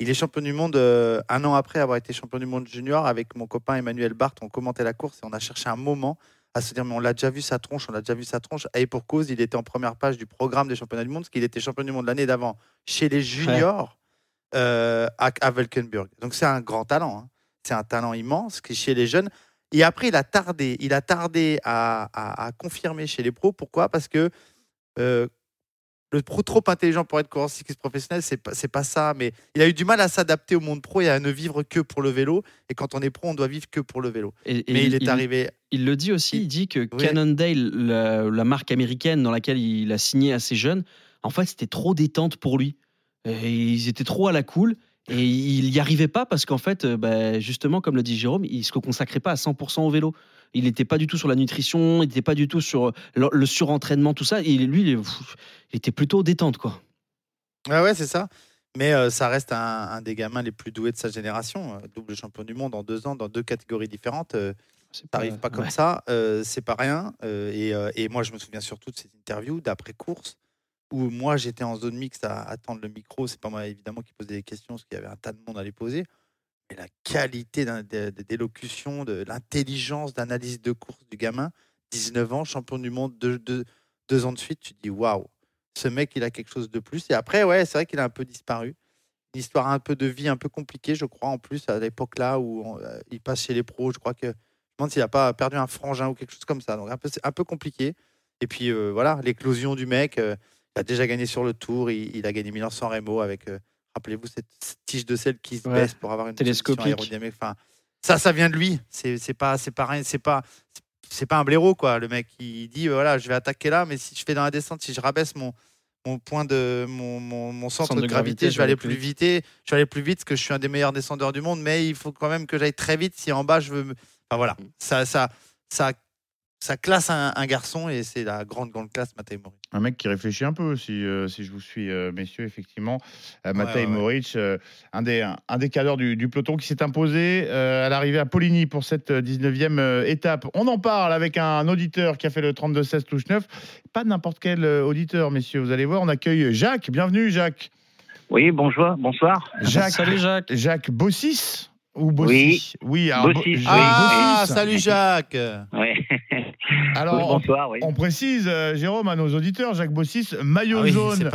Il est champion du monde euh, un an après avoir été champion du monde junior avec mon copain Emmanuel Barthes. On commentait la course et on a cherché un moment à se dire mais on l'a déjà vu sa tronche, on l'a déjà vu sa tronche. Et pour cause, il était en première page du programme des championnats du monde, parce qu'il était champion du monde l'année d'avant chez les juniors euh, à, à Valkenburg. Donc c'est un grand talent. hein. C'est un talent immense qui chez les jeunes. Et après, il a tardé. Il a tardé à, à- à confirmer chez les pros. Pourquoi? Parce que euh, le pro trop intelligent pour être coureur cycliste professionnel, c'est pas, c'est pas ça. Mais il a eu du mal à s'adapter au monde pro et à ne vivre que pour le vélo. Et quand on est pro, on doit vivre que pour le vélo. Et- et Mais il est arrivé. Il le dit aussi, il dit que Oui. Cannondale, la, la marque américaine dans laquelle il a signé assez jeune, en fait, c'était trop détente pour lui. Et ils étaient trop à la cool. Et il n'y arrivait pas parce qu'en fait, euh, bah, justement, comme le dit Jérôme, il ne se consacrait pas à 100% au vélo. Il n'était pas du tout sur la nutrition, il n'était pas du tout sur le, le surentraînement, tout ça. Et lui, il, pff, il était plutôt détente, quoi. Ouais, ouais, c'est ça. Mais euh, ça reste un, un des gamins les plus doués de sa génération. euh, double champion du monde en deux ans, dans deux catégories différentes. euh, ça n'arrive pas comme ouais. ça. euh, c'est pas rien. euh, et, euh, et moi, je me souviens surtout de cette interview d'après-course où moi, j'étais en zone mixte à attendre le micro. C'est pas moi, évidemment, qui posais des questions parce qu'il y avait un tas de monde à les poser. Mais la qualité d'élocution, de l'intelligence d'analyse de course du gamin, 19 ans, champion du monde deux, ans de suite, tu te dis waouh, ce mec, il a quelque chose de plus. Et après, ouais, c'est vrai qu'il a un peu disparu. Une histoire un peu de vie un peu compliquée, je crois, en plus, à l'époque là où euh, il passe chez les pros. Je crois que je me demande s'il n'a pas perdu un frangin ou quelque chose comme ça. Donc, un peu, compliqué. Et puis, euh, voilà, l'éclosion du mec. euh, a déjà gagné sur le Tour. Il, il a gagné Milan-San Remo avec, euh, rappelez-vous, cette, cette tige de sel qui se Ouais. baisse pour avoir une Télescopique. aérodynamique. Enfin, ça, ça vient de lui. C'est pas, c'est pas rien. C'est pas, c'est pas un blaireau quoi. Le mec, il dit euh, voilà, je vais attaquer là, mais si je fais dans la descente, si je rabaisse mon mon point de mon, mon, mon centre, de, gravité, je vais aller plus vite. Je vais aller plus vite parce que je suis un des meilleurs descendeurs du monde, mais il faut quand même que j'aille très vite si en bas je veux. Enfin voilà, ça ça ça ça classe un, un garçon et c'est la grande grande classe Matej Mori. Un mec qui réfléchit un peu, si, euh, si je vous suis, euh, messieurs, effectivement. Euh, Matej ouais, ouais. Moric, euh, un, des, un, un des cadres du, du peloton qui s'est imposé euh, à l'arrivée à Poligny pour cette euh, 19e euh, étape. On en parle avec un auditeur qui a fait le 32-16 touche 9. Pas n'importe quel auditeur, messieurs, vous allez voir. On accueille Jacques. Bienvenue, Jacques. Oui, bonjour, bonsoir. Jacques, Salut Jacques. Jacques Bossis ou Bossis Oui, alors, Bossis, Bo- oui. Ah salut Jacques. Ouais. Alors, Oui, bonsoir, oui. on précise, euh, Jérôme, à nos auditeurs, Jacques Bossis, maillot Ah oui, jaune sur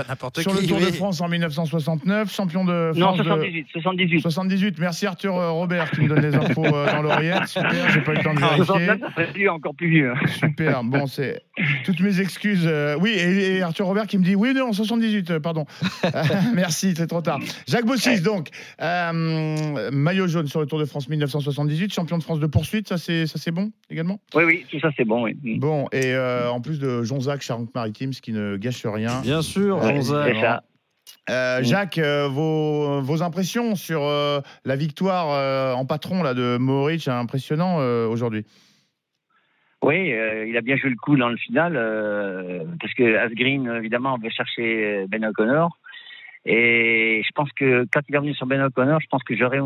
qui. le Tour de. France en 1969, champion de Non, France de 78, 78. 78. Merci Arthur euh, Robert qui me donne les infos euh, dans l'oreillette. Super, j'ai pas eu le temps de vérifier. 69, ça encore plus vieux. Super, bon, c'est toutes mes excuses. oui, et, et Arthur Robert qui me dit oui, non, 78, euh, pardon. Merci, c'est trop tard. Jacques Bossis, donc, euh, maillot jaune sur le Tour de France 1978, champion de France de poursuite, ça c'est ça c'est bon également? Oui, oui, tout ça c'est bon, oui. Bon, et euh, en plus de Jonzac, Charente-Maritime, ce qui ne gâche rien. Bien sûr, c'est ça. Euh, Jacques, euh, vos, vos impressions sur euh, la victoire euh, en patron là, de Mohoric, impressionnant euh, aujourd'hui? Oui, euh, il a bien joué le coup dans le final, euh, parce que Asgreen, évidemment, veut chercher Ben O'Connor. Et je pense que quand il est venu sur Ben O'Connor, je pense que j'aurais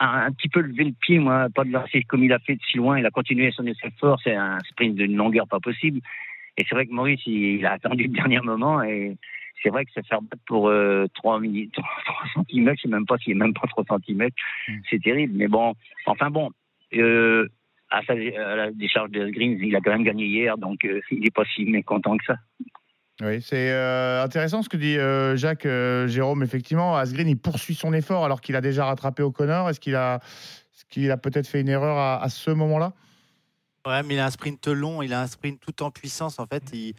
un, un petit peu levé le pied, moi, pas de lancer comme il a fait de si loin. Il a continué son essai fort, c'est un sprint d'une longueur pas possible. Et c'est vrai que Maurice, il, a attendu le dernier moment et c'est vrai que se faire battre pour euh, 3 minutes, 3 cm, je sais même pas s'il est même pas 3 cm, c'est terrible. Mais bon, enfin bon, euh, à, sa, à la décharge de Greens, il a quand même gagné hier, donc euh, il n'est pas si mécontent que ça. Oui, c'est euh, intéressant ce que dit euh, Jacques euh, Jérôme. Effectivement, Asgreen, il poursuit son effort alors qu'il a déjà rattrapé O'Connor. Est-ce qu'il a, est qu'il a peut-être fait une erreur à, à ce moment-là? Ouais, mais il a un sprint long, il a un sprint tout en puissance. En fait, il-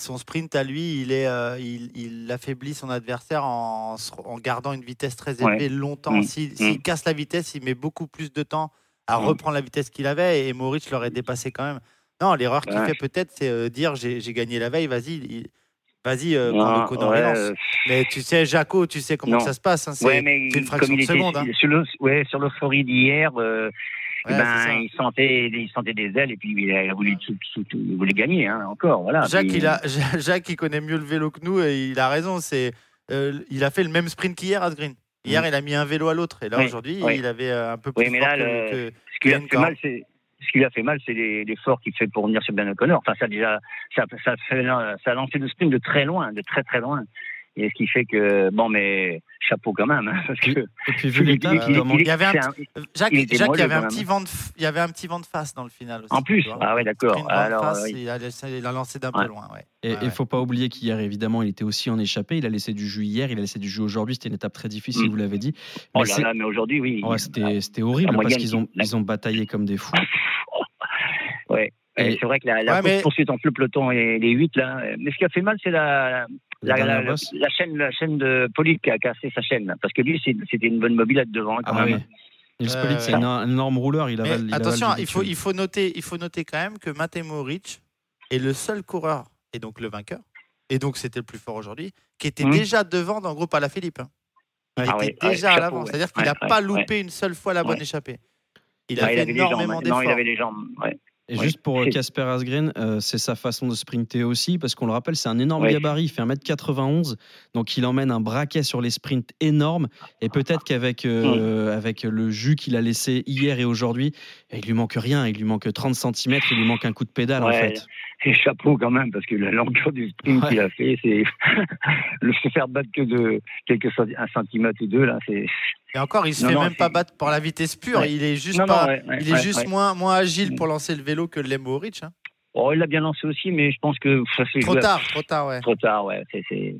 son sprint à lui, il, est, euh, il, il affaiblit son adversaire en, gardant une vitesse très Ouais. élevée longtemps. Mm. S'il s'il Mm. casse la vitesse, il met beaucoup plus de temps à Mm. reprendre la vitesse qu'il avait et Maurice l'aurait dépassé quand même. Non, l'erreur qu'il Ouais. fait peut-être, c'est euh, dire j'ai gagné la veille, vas-y, vas-y, euh, prends le et ouais, euh, Mais tu sais, Jaco, tu sais comment ça se passe. hein, c'est ouais, une fraction de était seconde. hein. sur le, l'euphorie d'hier, euh, Ouais, ben, il sentait, il sentait des ailes et puis il a, voulu, il voulait gagner hein, encore. Voilà. Jacques, Puis, il a, Jacques, il connaît mieux le vélo que nous et il a raison. C'est, il a fait le même sprint qu'hier, Asgreen. Hier, il a mis un vélo à l'autre et là Mm. Aujourd'hui, il avait un peu plus Oui, mais là, que- le- que- ce qui a fait mal, c'est ce qui lui a fait mal, c'est l'effort qu'il fait pour venir sur Ben O'Connor. Enfin, ça a déjà, ça, ça, fait- ça a lancé le sprint de très loin, de très très loin. Et ce qui fait que, bon, mais chapeau quand même, hein, parce que. Et puis vu l'étape, il- il doit il- manquer- Il y avait un petit- Jacques, il était Jacques, il y avait un petit vent de, il y avait un petit vent de face dans le final aussi. En plus, vois. ah ouais, d'accord. Alors, face, oui. il, a, laissé- il a lancé d'un peu loin. Ouais. Et Ouais, il faut pas oublier qu'hier, évidemment, il était aussi en échappé. Il a laissé du jus hier, il a laissé du jus aujourd'hui. C'était une étape très difficile, Mm. vous l'avez dit. Oh Mais là c'est- là, mais aujourd'hui, oui. Ouais, c'était c'était horrible parce moyenne qu'ils ont, ils ont bataillé comme des fous. Ouais. C'est vrai que la, la Ouais, mais- poursuite entre le peloton et les 8, là. euh, Mais ce qui a fait mal, c'est la, La chaîne, la chaîne de Polyte qui a cassé sa chaîne. Parce que lui, c'est- c'était une bonne mobilette devant, quand Ah oui. même. Nils Euh, Pollitt, c'est un, un énorme rouleur. Il avale, il attention, il faut, bitume. il, faut noter, il faut noter quand même que Matej Moric est le seul coureur, et donc le vainqueur, et donc c'était le plus fort aujourd'hui, qui était Mhm. déjà devant dans le groupe à la Philippe. hein. Il Ah était ouais, déjà ouais, à l'avant, ouais. c'est-à-dire qu'il Ouais, n'a pas ouais, loupé une seule fois la bonne Ouais. échappée. Il avait énormément Non, d'efforts. il avait les jambes. Et Ouais. juste pour euh, Casper Asgreen, euh, c'est sa façon de sprinter aussi, parce qu'on le rappelle, c'est un énorme gabarit, il fait 1m91, donc il emmène un braquet sur les sprints énorme, et peut-être qu'avec euh, avec le jus qu'il a laissé hier et aujourd'hui, il lui manque rien, il lui manque 30 cm, il lui manque un coup de pédale en fait. Et chapeau quand même, parce que la longueur du sprint Ouais. qu'il a fait, c'est le se faire battre que de quelques un centimètre ou deux là, c'est. Et encore, il se Non, fait non, même pas battre par la vitesse pure. Ouais. Il est juste Non, non, pas. ouais, ouais, il est ouais, juste ouais. moins moins agile pour lancer le vélo que l'est Mohoric. hein. Oh, il l'a bien lancé aussi, mais je pense que ça c'est Trop tard, trop tard, ouais. Trop tard, ouais. c'est c'est-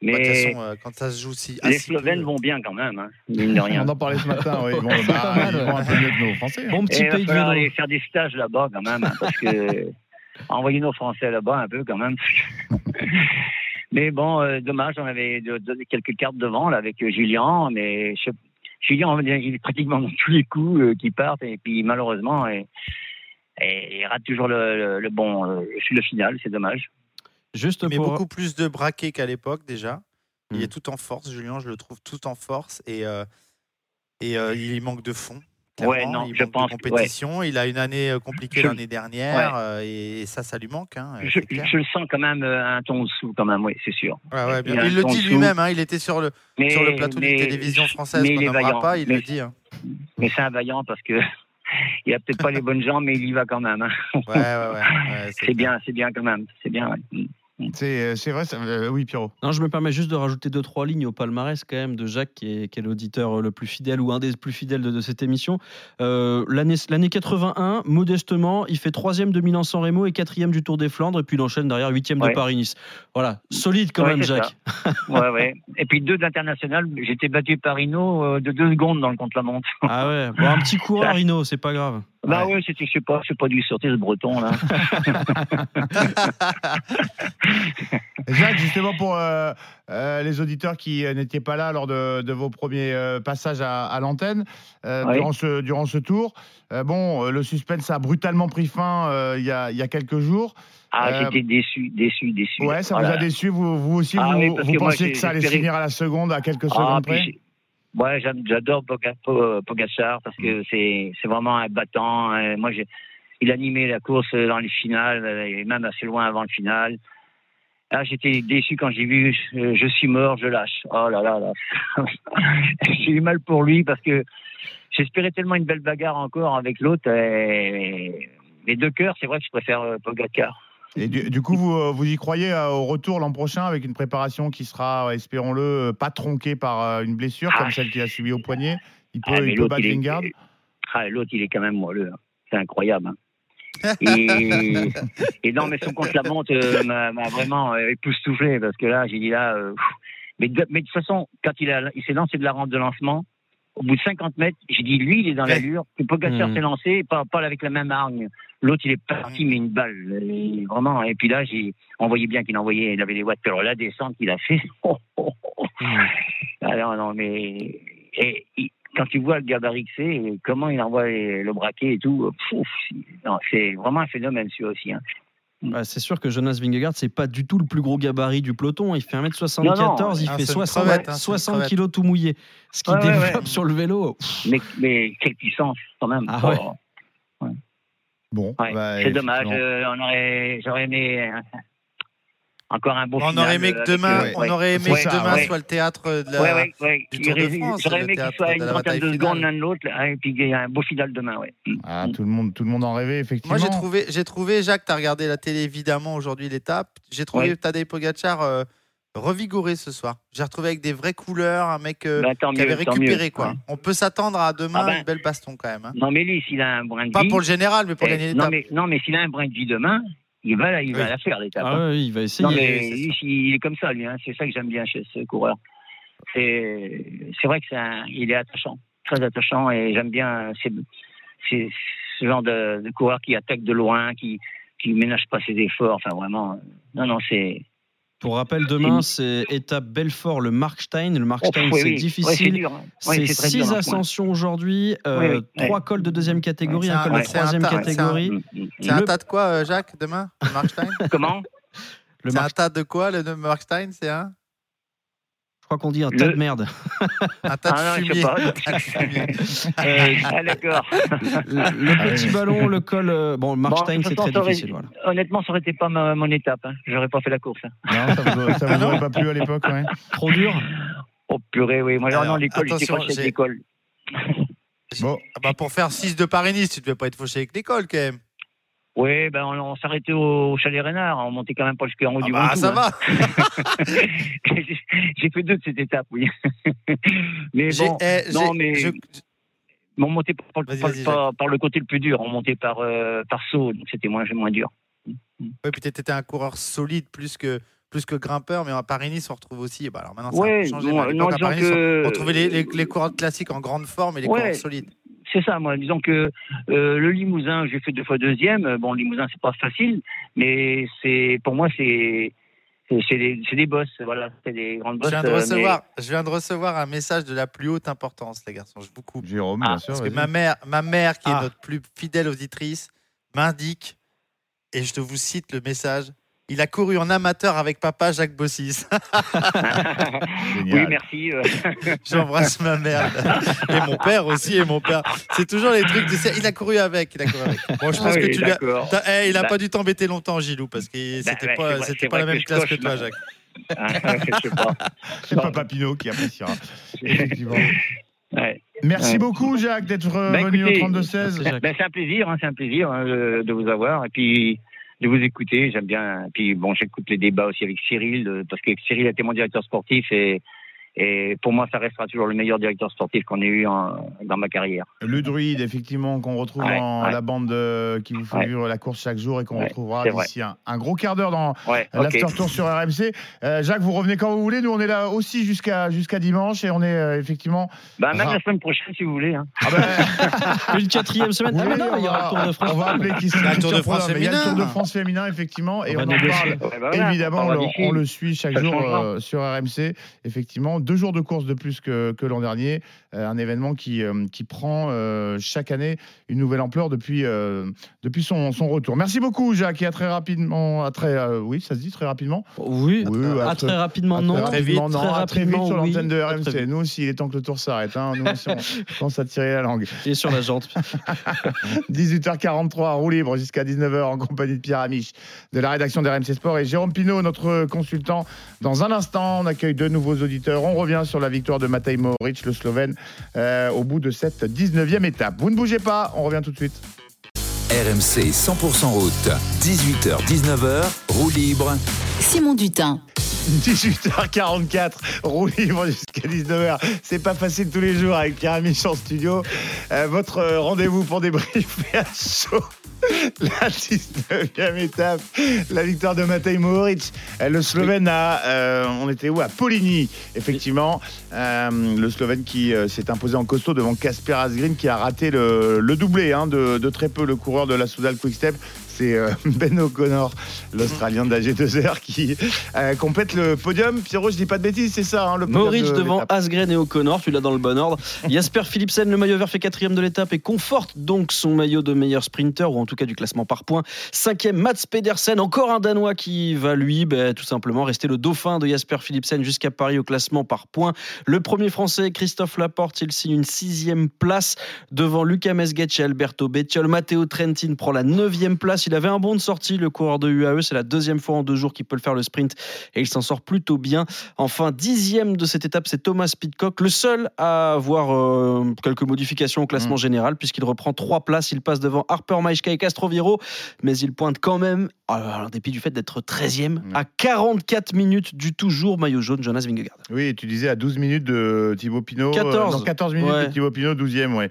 Bah, De toute Mais façon, euh, quand ça se joue si. les peu- Slovènes vont bien quand même, hein, mine de rien. On en parlait ce matin, oui. Bon, bah, ils vont un peu mieux que nos Français. hein. Bon Et petit pays de vélo. aller faire des stages là-bas quand même, hein, parce que envoyer nos Français là-bas un peu quand même. Mais bon, euh, dommage, on avait donné quelques cartes devant là avec euh, Julien, mais je- Julien, il est pratiquement dans tous les coups euh, qui partent, et puis malheureusement, et, et il rate toujours le, le- le bon, euh, le final, c'est dommage. Juste Mais pour. beaucoup plus de braquets qu'à l'époque déjà. Il Hmm. est tout en force, Julien, je le trouve tout en force et, euh, et euh, il manque de fond. Ouais, clairement. non, il je pense de que- ouais. compétition. Il a une année euh, compliquée l'année dernière euh, et, ça, ça lui manque. hein, Je, je le sens quand même euh, un ton dessous, quand même, oui, c'est sûr. Ouais, ouais, bien. Il Il, le dit lui-même, hein, il était sur le, Mais- sur le plateau d'une télévision française mais qu'on vaillant. pas, il Mais- le dit. hein. Mais c'est un vaillant parce que il a peut-être pas les bonnes jambes, mais il y va quand même. hein. Ouais, ouais, ouais. ouais, C'est bien, c'est bien quand même, c'est bien. ouais. C'est euh, c'est vrai, ça- euh, oui, Pierrot. Non, je me permets juste de rajouter deux trois lignes au palmarès quand même de Jacques, qui est, qui est l'auditeur le plus fidèle ou un des plus fidèles de, de cette émission. Euh, L'année l'année 81, modestement, il fait troisième de Milan-San Remo et quatrième du Tour des Flandres, et puis il enchaîne derrière huitième Ouais. de Paris-Nice. Voilà, solide quand Ouais, même, Jacques. Ouais, ouais. Et puis deux d'international, j'étais battu par euh, de deux secondes dans le contre-la-montre. Ah ouais, bon, un petit coureur, Rino, c'est pas grave. Bah ouais, c'était, je sais pas, je sais pas dû sortir ce breton là. Jacques, justement pour euh, euh, les auditeurs qui euh, n'étaient pas là lors de, de vos premiers euh, passages à, à l'antenne Oui. durant, ce, durant ce tour, bon, le suspense a brutalement pris fin il y, a, y a quelques jours. Ah, j'étais déçu, déçu, déçu. Ouais, ça vous Voilà. a déçu, vous, vous aussi, Ah vous, oui, vous pensiez que ça allait se finir à la seconde, à quelques Ah, secondes près Ouais, j'adore Poga- Po- Pogacar parce que c'est c'est vraiment un battant. Euh, Moi, j'ai il animait la course dans les finales euh, et même assez loin avant le final. Ah, j'étais déçu quand j'ai vu euh, je suis mort, je lâche. Oh là là là. j'ai eu mal pour lui parce que j'espérais tellement une belle bagarre encore avec l'autre. et Les deux cœurs, c'est vrai que je préfère euh, Pogacar. Et du, du coup, vous, euh, vous y croyez euh, au retour l'an prochain avec une préparation qui sera, euh, espérons-le, pas tronquée par euh, une blessure comme Ah. celle qu'il a subie au poignet? Il peut, Ah, il peut battre est- Lingard Ah, l'autre, il est quand même moelleux. hein. C'est incroyable. hein. Et, et non, mais son contre-la-montre euh, m'a m'a vraiment époustouflé parce que là, j'ai dit là. mais, de, mais de toute façon, quand il, a- il s'est lancé de la rampe de lancement, au bout de 50 mètres, j'ai dit lui, il est dans l'allure. Que Pogacar Mhm. s'est lancé, pas, pas avec la même hargne. L'autre, il est parti, mais une balle. Et vraiment. Et puis là, j'ai, on voyait bien qu'il envoyait, il avait les watts. Alors la descente qu'il a fait. oh, oh, oh. Ah non, non, mais et, quand tu vois le gabarit que c'est, comment il envoie les- le braquet et tout, non, c'est vraiment un phénomène celui aussi. Hein. Bah, c'est sûr que Jonas Vingegaard, c'est pas du tout le plus gros gabarit du peloton. Il fait 1m74, Non, non. il Ah, fait c'est une 60, crevette, hein, c'est une 60 crevette. kilos tout mouillé. Ce qui Ouais, développe ouais. sur le vélo. Mais, mais quelle puissance quand même. Ah ouais. Oh, Bon, ouais. bah, c'est dommage. euh, on aurait, j'aurais aimé euh, encore un beau On final, aurait aimé que demain, euh, on ouais. aurait aimé que demain ouais. soit le théâtre de la. Ouais, ouais, ouais. du Il Tour de aurait- France, J'aurais aimé qu'il soit une trentaine bataille de secondes l'un de l'autre, là, et puis il y a un beau final demain. Ouais. Ah, tout, le monde, tout le monde en rêvait, effectivement. Moi, j'ai trouvé, j'ai trouvé, Jacques, tu as regardé la télé évidemment aujourd'hui l'étape. J'ai trouvé Ouais. Tadej Pogacar euh, revigoré ce soir. J'ai retrouvé avec des vraies couleurs, un mec euh, Bah, qui avait mieux, récupéré quoi. Ouais. On peut s'attendre à demain Ah ben. une belle baston quand même. hein. Non, mais lui, s'il a un brin de Pas vie, pour le général, mais pour eh, gagner non, l'étape. mais, non, mais s'il a un brin de vie demain, il va, la- il va Oui. la faire l'étape. Ah hein. ouais, il va essayer. Non, oui, mais il est comme ça, lui. hein. C'est ça que j'aime bien chez ce coureur. C'est c'est vrai que c'est il est attachant, très attachant, et j'aime bien c'est c'est ce genre de, de coureur qui attaque de loin, qui qui ménage pas ses efforts. Enfin, vraiment. euh, Non, non, c'est. Pour rappel, demain, c'est étape Belfort, le Markstein. Le Oh, Markstein, oui, c'est oui. Difficile. hein. Ouais, c'est dur six ce ascensions aujourd'hui, euh, Oui, oui, trois cols de deuxième catégorie, un col de troisième catégorie. C'est un tas de quoi, euh, Jacques, demain le Markstein? Comment? Le C'est un tas de quoi, le Markstein C'est un, crois qu'on dit un tas Le- de merde. un tas de Ah non, je sais fumier. Euh, Ah, d'accord. le le petit ballon, le col. euh, Bon, le Markstein, Bon, de c'est très difficile. Voilà. Honnêtement, ça aurait été pas ma- mon étape. Hein. J'aurais pas fait la course. hein. Non, ça vous, ça Ah vous aurait pas plu à l'époque, ouais. Trop dur Oh purée, oui. Moi, Alors, non, l'école, j'étais attention, fâché j'ai- l'école. Bon, Ah bah, pour faire 6 de Paris-Nice, tu devais pas être fauché avec l'école quand même. Oui, ben on, on s'arrêtait au chalet Renard, on montait quand même pas jusqu'en haut Ah du bah, Ventoux, ça hein. va. J'ai- J'ai fait deux de cette étape, oui. mais bon, eh, non, mais je- mais on montait par, par- par- par- le côté le plus dur, on montait par, euh, par saut, donc c'était moins, moins dur. Ouais, puis t'étais un coureur solide plus que plus que grimpeur, mais à Paris-Nice, on retrouve aussi. Bah, alors maintenant, ça a Ouais, changé. non, non, à que- on trouvait les, les, les coureurs classiques en grande forme et les Ouais. coureurs solides. C'est ça, moi. Disons que euh, le Limousin, j'ai fait deux fois deuxième. Bon, le Limousin, c'est pas facile, mais c'est pour moi, c'est c'est des, des boss, voilà, c'est des grandes Je boss. viens, de euh, mais- recevoir, je viens de recevoir un message de la plus haute importance, les garçons. Je vous coupe. Jérôme, Ah, bien sûr. Parce que ma mère, ma mère, qui Ah. est notre plus fidèle auditrice, m'indique, et je te vous cite le message, il a couru en amateur avec papa Jacques Bossis. oui, merci. J'embrasse ma mère. Et mon père aussi, et mon père. C'est toujours les trucs de... Il a couru avec, il a couru avec. Bon, je pense Ah que oui, tu lui as... eh, il a Bah- pas dû t'embêter longtemps, Gilou, parce que Bah, c'était ouais, pas, vrai- pas la même que classe que toi, Jacques. Ah, pas. C'est Papa Pinot qui appréciera. Effectivement. Ouais. Merci Ouais. beaucoup, Jacques, d'être Bah, venu écoutez, au 32-16. Ben, c'est un plaisir, hein, c'est un plaisir hein, de, de vous avoir et puis de vous écouter. J'aime bien. Puis bon, j'écoute les débats aussi avec Cyril euh, parce que Cyril était mon directeur sportif et, et pour moi, ça restera toujours le meilleur directeur sportif qu'on ait eu en- dans ma carrière. Le druide, effectivement, qu'on retrouve Ouais, dans ouais. la bande qui vous fait Ouais. vivre la course chaque jour et qu'on Ouais, retrouvera d'ici un, un gros quart d'heure dans l'after tour sur RMC. Euh, Jacques, vous revenez quand vous voulez. Nous, on est là aussi jusqu'à jusqu'à dimanche et on est euh, effectivement. Ben, même Ah. la semaine prochaine, si vous voulez. Hein. Ah ben, Une quatrième semaine. oui, Ah, non, il y aura le Tour de France. On va appeler qui le Tour de France mais Il y a le Tour de féminin. France féminin, effectivement, et On on, en parle. Ouais, voilà, Évidemment, on le, suit chaque Ça jour euh, sur RMC. Effectivement, deux jours de course de plus que, que l'an dernier. Euh, un événement qui, euh, qui prend euh, chaque année une nouvelle ampleur depuis, euh, depuis son, son retour. Merci beaucoup, Jacques, et à très rapidement. À très, euh, oui, ça se dit très rapidement. Oui, Oui, à très rapidement, à non. Très, Très non, à très vite rapidement, sur oui. l'antenne de très RMC. vite. Nous aussi, il est temps que le tour s'arrête. hein. Nous aussi, on commence à tirer la langue. Et sur la jante. 18h43, roue libre jusqu'à 19h en compagnie de Pierre Amiche de la rédaction d'RMC Sport et Jérôme Pinault, notre consultant. Dans un instant, on accueille deux nouveaux auditeurs. On revient sur la victoire de Matej Mohoric, le Slovène, euh, au bout de cette 19e étape. Vous ne bougez pas, on revient tout de suite. RMC 100% route, 18h-19h, roue libre. Simon Dutin. 18h44, roue jusqu'à 19h. C'est pas facile tous les jours avec Pierre en studio. Euh, votre euh, rendez-vous pour débriefer à chaud. La 19e étape, la victoire de Matej Mohoric. Euh, Le Slovène a, on était où? À Poligny, effectivement. Le Slovène qui s'est imposé en costaud devant Kasper Asgreen qui a raté le, le doublé hein, de, de très peu le coureur de la Soudal Quickstep. C'est euh, Ben O'Connor, l'Australien de la G2R, qui euh, complète le podium. Pierrot, je dis pas de bêtises, c'est ça, hein, le Maurice de devant. Asgren et O'Connor, tu l'as dans le bon ordre. Jasper Philipsen, le maillot vert, fait quatrième de l'étape et conforte donc son maillot de meilleur sprinter, ou en tout cas du classement par points. Cinquième, Mats Pedersen, encore un Danois qui va lui ben, tout simplement rester le dauphin de Jasper Philipsen jusqu'à Paris au classement par points. Le premier français, Christophe Laporte, il signe une sixième place devant Lucas Mesguet et Alberto Bettiol. Matteo Trentin prend la neuvième place. Il avait un bon de sortie, le coureur de UAE. C'est la deuxième fois en deux jours qu'il peut le faire le sprint et il s'en sort plutôt bien. Enfin, dixième de cette étape, c'est Thomas Pitcock, le seul à avoir euh, quelques modifications au classement général, puisqu'il reprend trois places. Il passe devant Harper Maishka et Castroviro, mais il pointe quand même, euh, en dépit du fait d'être 13e, à 44 minutes du toujours maillot jaune Jonas Vingegaard. Oui, tu disais à 12 minutes de Thibaut Pinot. 14. non, 14 minutes Ouais. de Thibaut Pinot, 12e, ouais.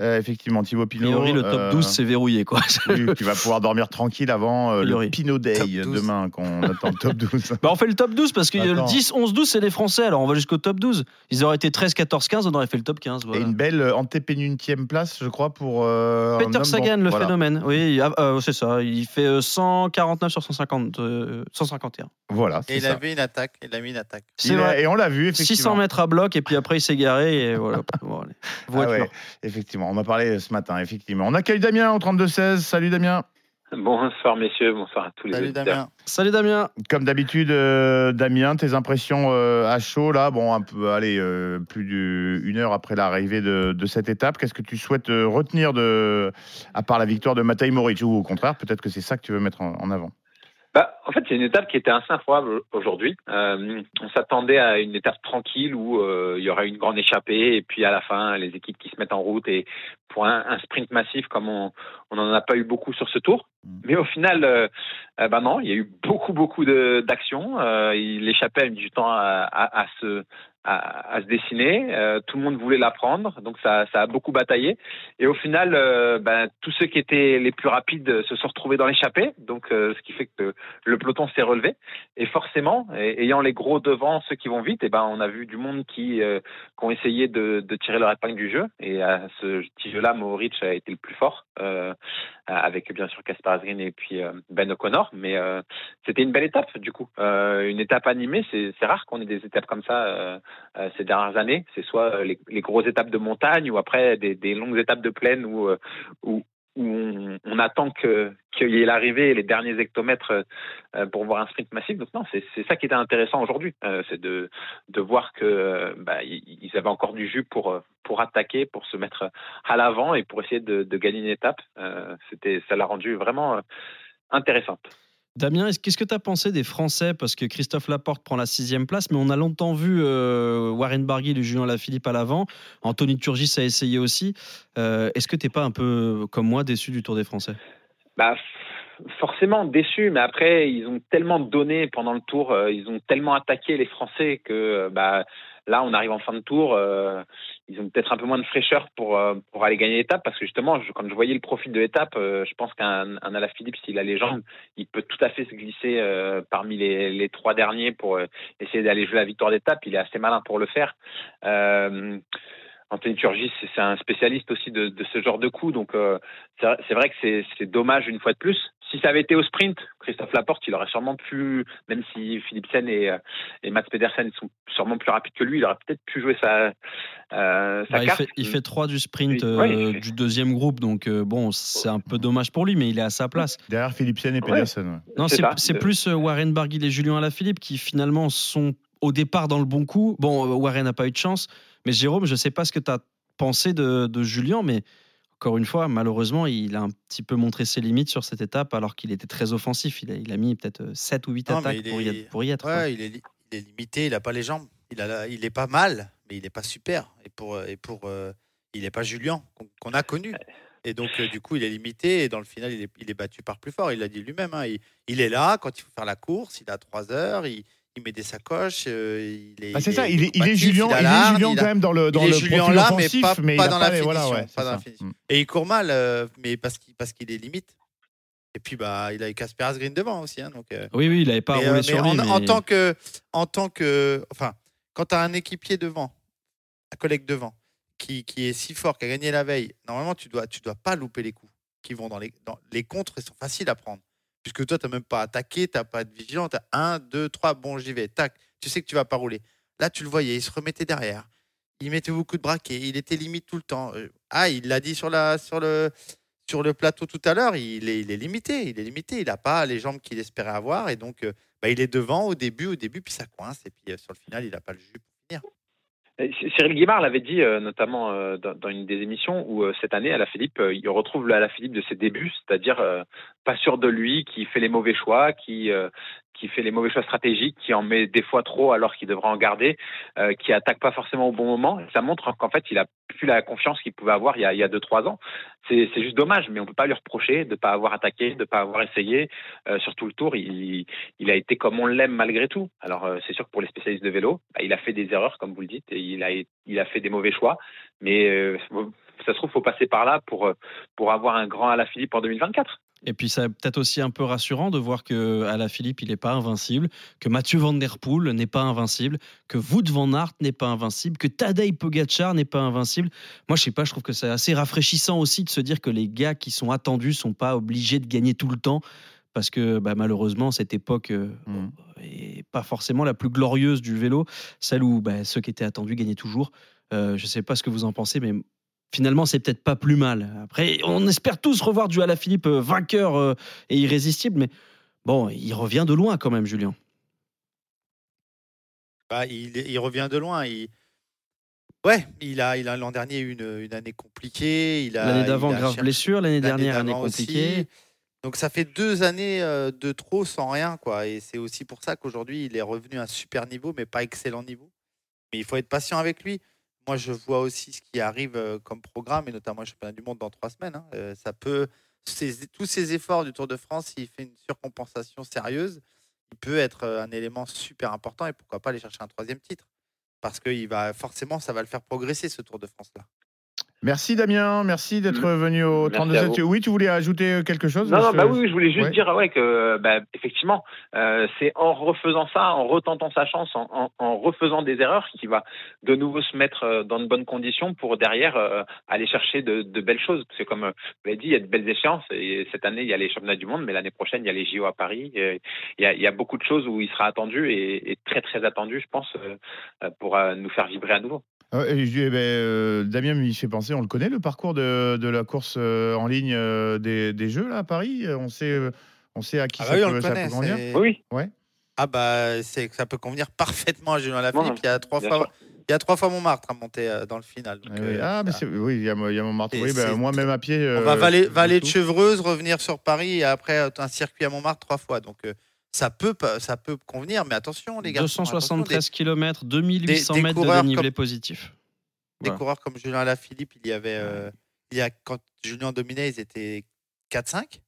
Euh, effectivement, Thibaut A Pinot. priori, le top euh, 12, c'est verrouillé, quoi. oui, tu vas pouvoir dormir tranquille avant euh, le. Pinot Day Top 12. demain, qu'on attend le top 12. Bah on fait le top 12 parce que le Attends. 10, 11, 12 c'est les Français alors on va jusqu'au top 12. Ils auraient été 13, 14, 15, on aurait fait le top 15. Et Voilà. une belle euh, antépénultième place, je crois, pour. euh, Peter Sagan, bon. le Voilà. phénomène. Oui, ah, euh, c'est ça. Il fait euh, 149 sur 150, euh, 151. Voilà, Et il ça. avait une attaque. Il a mis une attaque. C'est Il a- vrai. Et on l'a vu, effectivement. 600 mètres à bloc et puis après il s'est garé et voilà. Bon, allez. Ah ouais, effectivement, on en a parlé ce matin, effectivement. On accueille Damien au 32-16. Salut Damien. Bonsoir messieurs, bonsoir à tous les Salut auditeurs. Damien. Salut Damien. Comme d'habitude, euh, Damien, tes impressions euh, à chaud, là, bon, un peu, allez, euh, plus d'une heure après l'arrivée de, de cette étape, qu'est-ce que tu souhaites retenir de, à part la victoire de Matej Moric, ou au contraire, peut-être que c'est ça que tu veux mettre en, en avant? Bah, en fait, c'est une étape qui était assez improbable aujourd'hui. Euh, on s'attendait à une étape tranquille où euh, il y aurait une grande échappée et puis à la fin, les équipes qui se mettent en route et pour un, un sprint massif comme on on n'en a pas eu beaucoup sur ce tour. Mais au final, euh, euh, bah non, il y a eu beaucoup beaucoup de- d'actions. Euh, il- L'échappée a mis du temps à, à, à se à, à se dessiner. Euh, tout le monde voulait la prendre, donc ça, ça a beaucoup bataillé. Et au final, euh, ben, tous ceux qui étaient les plus rapides se sont retrouvés dans l'échappée, donc euh, ce qui fait que le peloton s'est relevé. Et forcément, ayant les gros devant, ceux qui vont vite, et ben on a vu du monde qui, euh, qui ont essayé de, de tirer leur épingle du jeu. Et à ce petit jeu-là, Mohoric a été le plus fort, avec bien sûr Kasper Asgreen et puis Ben O'Connor. Mais c'était une belle étape du coup, une étape animée. C'est rare qu'on ait des étapes comme ça euh, ces dernières années. C'est soit euh, les, grosses étapes de montagne ou après des, longues étapes de plaine où, euh, on, attend qu'il y ait l'arrivée et les derniers hectomètres pour voir un sprint massif. Donc non, c'est ça qui était intéressant aujourd'hui, c'est de voir euh, bah, avaient encore du jus pour pour attaquer, pour se mettre à l'avant et pour essayer de, gagner une étape. Ça l'a rendu vraiment intéressante. Damien, est-ce- qu'est-ce que tu as pensé des Français? Parce que Christophe Laporte prend la sixième place, mais on a longtemps vu euh, Warren Barguil et Julien Lafilippe à l'avant. Anthony Turgis a essayé aussi. Euh, est-ce que tu n'es pas un peu, comme moi, déçu du Tour des Français? Bah, forcément déçu, mais après ils ont tellement donné pendant le tour, euh, ils ont tellement attaqué les Français que bah là on arrive en fin de tour, euh, ils ont peut-être un peu moins de fraîcheur pour euh, pour aller gagner l'étape parce que justement quand je voyais le profil de l'étape, euh, je pense qu'un un Alaphilippe s'il a les jambes, il peut tout à fait se glisser euh, parmi les, trois derniers pour essayer d'aller jouer la victoire d'étape. Il est assez malin pour le faire. Anthony Turgis, c'est un spécialiste aussi de, ce genre de coup. Donc, c'est vrai- que c'est dommage une fois de plus. Si ça avait été au sprint, Christophe Laporte, il aurait sûrement pu, même si Philipsen et, euh, et Mats Pedersen sont sûrement plus rapides que lui, il aurait peut-être pu jouer sa, euh, sa Bah, il, carte. fait, il fait trois du sprint Oui, euh, ouais, il fait- du deuxième groupe, donc euh, bon, c'est un peu dommage pour lui, mais il est à sa place. Derrière Philipsen et. Pedersen. ouais. Non, C'est c'est ça. c'est plus euh, Warren Barguil et Julien Alaphilippe qui finalement sont au départ dans le bon coup. Bon, euh, Warren n'a pas eu de chance, mais Jérôme, je ne sais pas ce que tu as pensé de, de Julien, mais encore une fois, malheureusement, il a un petit peu montré ses limites sur cette étape alors qu'il était très offensif. Il a, il a mis peut-être 7 ou 8 Non, attaques pour y, être- pour y être. quoi. Ouais, il est, li- il est limité, il a pas les jambes. Il, a il est pas mal, mais il est pas super. Et pour, euh, et pour euh, il est pas Julien qu'on a connu. Et donc, euh, du coup, il est limité. Et dans le final, il est, il est battu par plus fort. Il l'a dit lui-même. hein. Il, il est là quand il faut faire la course. Il a 3 heures. Il, il met des sacoches. euh, il est, Ah, c'est il ça, est il est, il est Julien, il est Julien quand même dans le, dans il est le Julien là, mais offensif, pas, mais dans la finition. voilà, ouais, c'est pas dans la ça. finition. Mm. Et il court mal, euh, mais parce qu'il parce qu'il est limite. Et puis bah, il a Casper Asgreen devant aussi. hein, donc, euh, Oui, oui, il n'avait pas mais, roulé euh, sur mais lui. en, mais- en tant que, en tant que, enfin, quand tu as un équipier devant, un collègue devant, qui, qui est si fort, qui a gagné la veille, normalement tu dois, tu dois pas louper les coups qui vont dans les, dans les contres. Ils sont faciles à prendre, puisque toi tu n'as même pas attaqué, tu n'as pas de vigilant, tu un, deux, trois, bon j'y vais, tac, tu sais que tu vas pas rouler. Là tu le voyais, il se remettait derrière, il mettait beaucoup de braquets, il était limite tout le temps. Euh, Ah, il l'a dit sur la, sur le, sur le plateau tout à l'heure, il est, il est limité, il est limité, il n'a pas les jambes qu'il espérait avoir et donc euh, bah, il est devant au début, au début, puis ça coince et puis euh, sur le final, il n'a pas le jus pour finir. Cyril Guimard l'avait dit euh, notamment euh, dans, une des émissions où euh, cette année, Alaphilippe, euh, il retrouve le Alaphilippe de ses débuts, c'est-à-dire pas sûr de lui, qui fait les mauvais choix, qui qui fait les mauvais choix stratégiques, qui en met des fois trop alors qu'il devrait en garder, euh, qui attaque pas forcément au bon moment. Ça montre qu'en fait, il a plus la confiance qu'il pouvait avoir il y a, il y a deux trois ans. C'est juste dommage, mais on peut pas lui reprocher de pas avoir attaqué, de pas avoir essayé. Euh, sur tout le tour, il, il a été comme on l'aime malgré tout. Alors euh, c'est sûr que pour les spécialistes de vélo, bah, il a fait des erreurs comme vous le dites, et il a il a fait des mauvais choix, mais euh, ça se trouve faut passer par là pour euh, pour avoir un grand Alaphilippe en 2024. Et puis, c'est peut-être aussi un peu rassurant de voir que Philippe, il n'est pas invincible, que Mathieu Van Der Poel n'est pas invincible, que Wout Van Aert n'est pas invincible, que Tadej Pogacar n'est pas invincible. Moi, je sais pas, je trouve que c'est assez rafraîchissant aussi de se dire que les gars qui sont attendus sont pas obligés de gagner tout le temps. Parce que bah, malheureusement, cette époque euh, Mm. est pas forcément la plus glorieuse du vélo, celle où bah, ceux qui étaient attendus gagnaient toujours. Euh, je sais pas ce que vous en pensez, mais finalement, c'est peut-être pas plus mal. Après, on espère tous revoir du Alaphilippe euh, vainqueur euh, et irrésistible, mais bon, il revient de loin quand même, Julien. Bah, il, il revient de loin. Il... Ouais, il a, il a l'an dernier eu une, une année compliquée. il a- L'année d'avant, grave cherché- blessure. L'année dernière, année aussi. compliquée. Donc ça fait deux années euh, de trop sans rien, quoi. Et c'est aussi pour ça qu'aujourd'hui, il est revenu à un super niveau, mais pas excellent niveau. Mais il faut être patient avec lui. Moi, je vois aussi ce qui arrive euh, comme programme, et notamment le championnat du monde dans trois semaines. hein. Euh, ça peut, tous ces efforts du Tour de France, s'il fait une surcompensation sérieuse, il peut être euh, un élément super important, et pourquoi pas aller chercher un troisième titre. Parce que va, forcément, ça va le faire progresser, ce Tour de France-là. Merci Damien, merci d'être venu au Merci 32 à vous. Oui, tu voulais ajouter quelque chose Non, non, Je- bah oui, je voulais juste Ouais. dire ouais, que, bah, effectivement, euh, c'est en refaisant ça, en retentant sa chance, en, en, en refaisant des erreurs, qu'il va de nouveau se mettre euh, dans de bonnes conditions pour derrière euh, aller chercher de, de belles choses. C'est comme euh, vous l'avez dit, il y a de belles échéances. Et cette année, il y a les championnats du monde, mais l'année prochaine, il y a les JO à Paris. Il, y a, il y a beaucoup de choses où il sera attendu et, et très très attendu, je pense, euh, euh, pour euh, nous faire vibrer à nouveau. Ah, et je dis, eh ben, euh, Damien m'y fait penser, on le connaît, le parcours de, de la course euh, en ligne euh, des, des Jeux là, à Paris? On sait, euh, on sait à qui Ah ça, bah oui, on peut, le ça connaît. peut convenir c'est- Oui, Ouais. Ah bah c'est ça peut convenir parfaitement à Julien Lafilippe. Il y a trois fois, sûr. il y a trois fois Montmartre à monter dans le final. donc, Ah oui, euh, ah, mais c'est- oui, il y a, il y a Montmartre. Oui, ben, c'est- moi, même à pied. on euh, va valer, valer de. Chevreuse, revenir sur Paris et après un circuit à Montmartre trois fois. Donc euh, ça peut ça peut convenir, mais attention les gars. 273 km, 2800 des mètres de dénivelé comme- positif. Des Voilà. coureurs comme Julien Lafilippe, il y avait euh, il y a quand Julien dominait, ils étaient 4-5.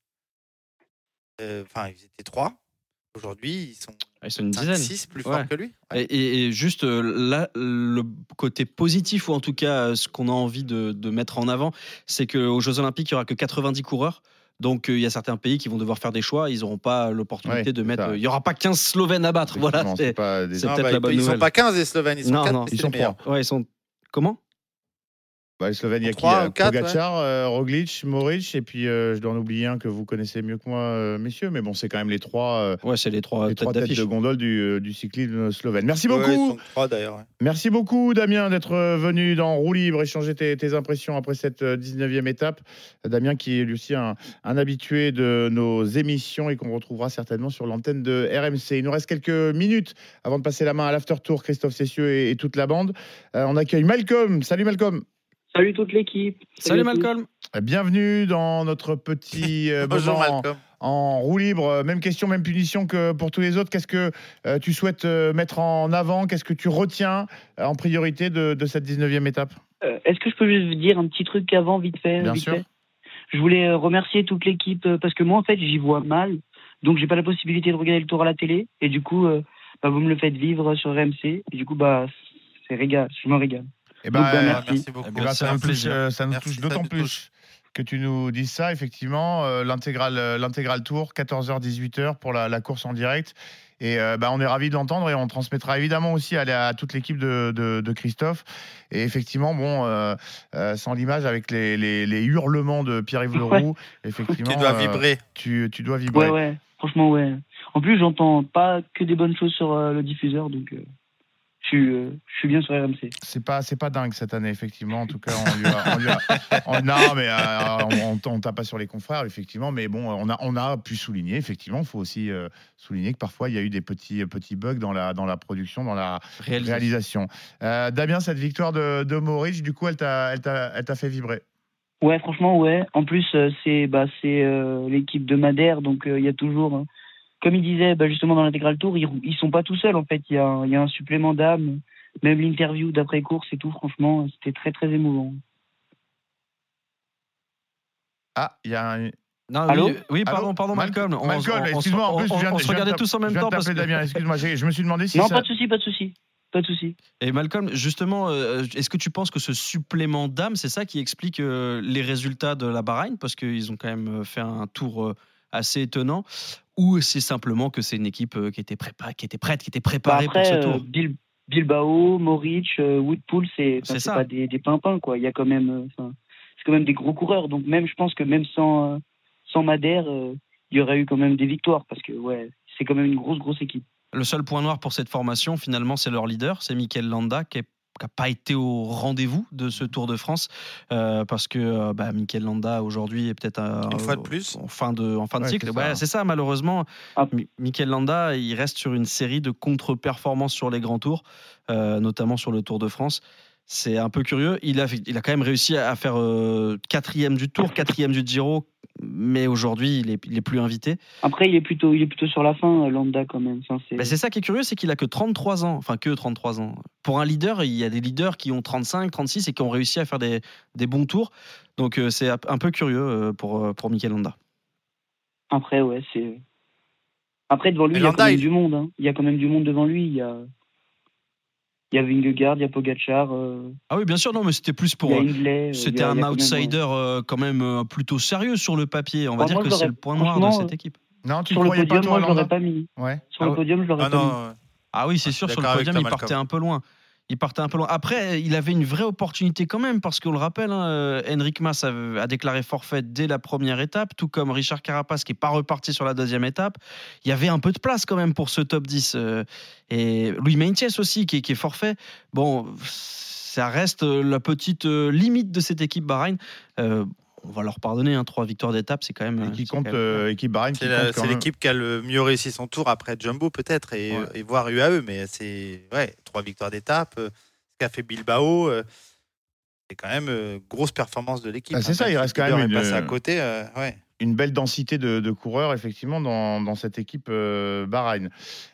Euh, Enfin, ils étaient 3. Aujourd'hui, ils sont Ah, Ils sont une 5, dizaine. 6 plus Ouais. forts que lui. Et, et- et juste euh, là, le côté positif, ou en tout cas ce qu'on a envie de, de mettre en avant, c'est qu'aux Jeux Olympiques, il n'y aura que 90 coureurs. Donc euh, il y a certains pays qui vont devoir faire des choix. Ils n'auront pas l'opportunité Ouais, de mettre. euh, Il n'y aura pas 15 Slovènes à battre. Voilà. C'est des- peut-être bah, la ils- bonne ils sont nouvelle. pas 15 les Slovènes, ils sont non, 4. non, ils sont trois. Ouais, ils sont. Comment? Bah, les Slovènes, il y a qui Trois Il y a ou quatre, Pogacar, euh, Roglic, Moric, et puis euh, je dois en oublier un que vous connaissez mieux que moi, euh, messieurs, mais bon, c'est quand même les trois, euh, Ouais, c'est les trois les têtes trois têtes d'affiche. de gondole du, euh, du cyclisme slovène. Merci Ouais, beaucoup. ils sont 3 d'ailleurs. ouais. Merci beaucoup, Damien, d'être euh, venu dans Roue Libre, échanger tes, tes impressions après cette euh, 19e étape. Damien, qui est lui aussi un, un habitué de nos émissions et qu'on retrouvera certainement sur l'antenne de RMC. Il nous reste quelques minutes avant de passer la main à l'after tour, Christophe Cessieux et, et toute la bande. Euh, on accueille Malcolm. Salut Malcolm. Salut toute l'équipe. Salut. Malcolm. Bienvenue dans notre petit euh, Bonjour moment Malcolm. en roue libre. Même question, même punition que pour tous les autres. Qu'est-ce que euh, tu souhaites euh, mettre en avant? Qu'est-ce que tu retiens euh, en priorité de, de cette 19e étape? Euh, Est-ce que je peux juste dire un petit truc avant, vite fait Bien vite sûr. fait? Je voulais euh, remercier toute l'équipe euh, parce que moi, en fait, j'y vois mal. Donc, j'ai pas la possibilité de regarder le tour à la télé. Et du coup, euh, bah, vous me le faites vivre sur RMC. Et du coup, bah, c'est régal. Je me régale. Eh Donc, ben, merci. Merci beaucoup. Eh ben, ça nous touche, euh, ça nous Merci, touche ça d'autant plus touche. que tu nous dises ça, effectivement. euh, L'intégral euh, l'intégral tour, 14h-18h pour la, la course en direct. Et euh, bah, on est ravis de l'entendre et on transmettra évidemment aussi à, la- à toute l'équipe de, de- de Christophe. Et effectivement, bon, euh, euh, sans l'image, avec les, les- les hurlements de Pierre-Yves Leroux, effectivement, Tu dois euh, vibrer. tu, tu dois vibrer. Ouais, ouais. Franchement, ouais. En plus, j'entends pas que des bonnes choses sur euh, le diffuseur. Donc, euh, je suis, euh, je suis bien sur RMC. C'est pas, c'est pas dingue cette année, effectivement. En tout cas, on lui a. on lui a- on- non, mais euh, on, tape pas sur les confrères, effectivement. Mais bon, on a, on a pu souligner, effectivement. Il faut aussi euh, souligner que parfois, il y a eu des petits, petits bugs dans la, dans la production, dans la Réalisation. réalisation. Euh, Damien, cette victoire de, de Maurice, du coup, elle t'a, elle t'a, elle t'a fait vibrer? Ouais, franchement, ouais. En plus, c'est bah, c'est euh, l'équipe de Madère, donc euh, il y a toujours, euh, comme il disait bah, justement dans l'intégral tour, ils, ils sont pas tout seuls en fait. Il y a, un- il y a un supplément d'âme, même l'interview d'après course et tout. Franchement, c'était très très émouvant. Ah, il y a un. Non, Allô oui, oui, pardon, Allô pardon, Mal- Malcolm. On- Malcolm, excuse-moi, en on- plus, je on- viens de- on je se viens regardait tous en même je viens temps parce que. Damien, excuse-moi, je me suis demandé si non, ça. pas de souci, pas de souci, pas de souci. Et Malcolm, justement, euh, est-ce que tu penses que ce supplément d'âme, c'est ça qui explique euh, les résultats de la Bahreïn? Parce qu'ils ont quand même euh, fait un tour euh, assez étonnant. Ou c'est simplement que c'est une équipe euh, qui était, prépa- qui était prête, qui était Bah, préparée après, pour ce euh, tour? Bil- Bilbao, Moric, euh, Woodpool, c'est pas des, des pimpins quoi. Il y a quand même, c'est quand même des gros coureurs. Donc même, je pense que même sans sans Madère, il y aurait eu quand même des victoires parce que ouais, c'est quand même une grosse grosse équipe. Le seul point noir pour cette formation, finalement, c'est leur leader, c'est Mikel Landa, qui n'a pas été au rendez-vous de ce Tour de France, euh, parce que euh, bah, Mikel Landa, aujourd'hui, est peut-être euh, Une fois de plus. en fin de, en fin de cycle. c'est ça. Ouais, c'est ça, malheureusement. Ah. Mikel Landa, il reste sur une série de contre-performances sur les grands tours, euh, notamment sur le Tour de France. C'est un peu curieux. Il a, il a quand même réussi à faire euh, quatrième du Tour, quatrième du Giro, mais aujourd'hui, il est, il est plus invité. Après, il est plutôt il est plutôt sur la fin, euh, Landa quand même. Enfin, c'est- Ben, c'est ça qui est curieux, c'est qu'il a que 33 ans, enfin que 33 ans. Pour un leader, il y a des leaders qui ont 35, 36 et qui ont réussi à faire des, des bons tours. Donc euh, c'est un peu curieux euh, pour, pour Mikel Landa. Après, ouais, c'est. Après, devant lui, Mais il y a Landa, quand même il- du monde. hein. Il y a quand même du monde devant lui. Il y a... Il y a Vingegaard, il y a Pogacar. euh, Ah oui, bien sûr, non, mais c'était plus pour. euh, C'était un a quand même, outsider euh, quand même euh, plutôt sérieux sur le papier. On va Bah, dire moi, que c'est le point noir de cette équipe. Non, tu Sur le pas, podium, toi, moi, je l'aurais pas mis. Ouais. Sur Ah le podium, je l'aurais Ah pas mis. non, Ah oui, c'est sûr, sur le podium, il partait un peu loin. Il partait un peu loin. Après, il avait une vraie opportunité quand même, parce qu'on le rappelle, hein, euh, Henrik Mas a, déclaré forfait dès la première étape, tout comme Richard Carapace qui n'est pas reparti sur la deuxième étape. Il y avait un peu de place quand même pour ce top 10. euh, et Louis Meintjes aussi, qui, est- forfait. Bon, ça reste euh, la petite euh, limite de cette équipe Bahreïn. Euh, on va leur pardonner, hein, trois victoires d'étape, c'est quand même. Et qui c'est compte, quand même- euh, équipe Bahreïn, qui C'est la- compte quand c'est même. l'équipe qui a le mieux réussi son tour après Jumbo peut-être et, Ouais. et voire UAE, mais c'est ouais, trois victoires d'étape, euh, ce qu'a fait Bilbao, euh, c'est quand même euh, grosse performance de l'équipe. Ah, c'est hein, ça, il reste quand même une- passé à côté, euh, ouais. Une belle densité de, coureurs, effectivement, dans, cette équipe euh, Bahreïn.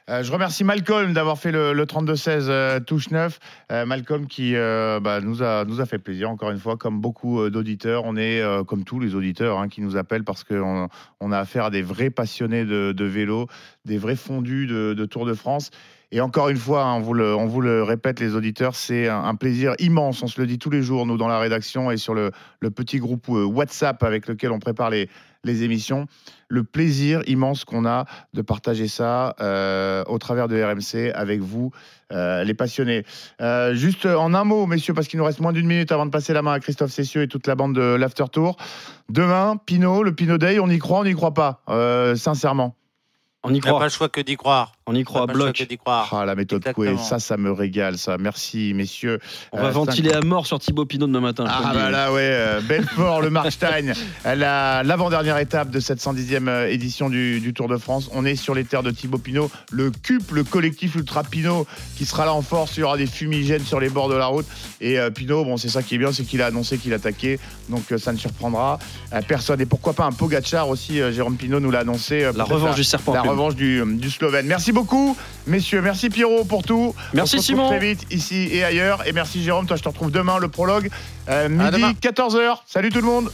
Euh, je remercie Malcolm d'avoir fait le, le 32-16 euh, touche 9. Euh, Malcolm qui bah, nous, a, nous a fait plaisir, encore une fois, comme beaucoup d'auditeurs. On est, comme tous les auditeurs hein, qui nous appellent, parce qu'on on a affaire à des vrais passionnés de, vélo, des vrais fondus de, Tour de France. Et encore une fois, hein, on, vous le, on vous le répète, les auditeurs, c'est un, plaisir immense. On se le dit tous les jours, nous, dans la rédaction et sur le, petit groupe WhatsApp avec lequel on prépare les, les émissions. Le plaisir immense qu'on a de partager ça euh, au travers de RMC avec vous, euh, les passionnés. Euh, juste en un mot, messieurs, parce qu'il nous reste moins d'une minute avant de passer la main à Christophe Cessieux et toute la bande de l'After Tour. Demain, Pinot, le Pinot Day, on y croit, on n'y croit pas, euh, sincèrement? On y Il n'a croit. pas le choix que d'y croire. On y croit, bloc. que d'y croire. Ah, la méthode Coué, ça, ça me régale, ça. Merci, messieurs. On va Euh, ventiler à mort sur Thibaut Pinot demain matin. Ah bah là ouais, euh, Belfort, le Markstein, la- l'avant-dernière étape de cette 110e euh, édition du, du Tour de France. On est sur les terres de Thibaut Pinot, le CUP, le collectif Ultra Pinot qui sera là en force. Il y aura des fumigènes sur les bords de la route. Et euh, Pinot, bon c'est ça qui est bien, c'est qu'il a annoncé qu'il attaquait, donc euh, ça ne surprendra euh, personne. Et pourquoi pas un Pogacar aussi, euh, Jérôme Pinot nous l'a annoncé. euh, La revanche du serpent. la revanche du, du Slovène. Merci beaucoup, messieurs. Merci Pierrot pour tout. Merci, On se Simon. très vite ici et ailleurs. Et merci Jérôme. Toi, je te retrouve demain, le prologue, euh, midi demain. 14h. Salut tout le monde.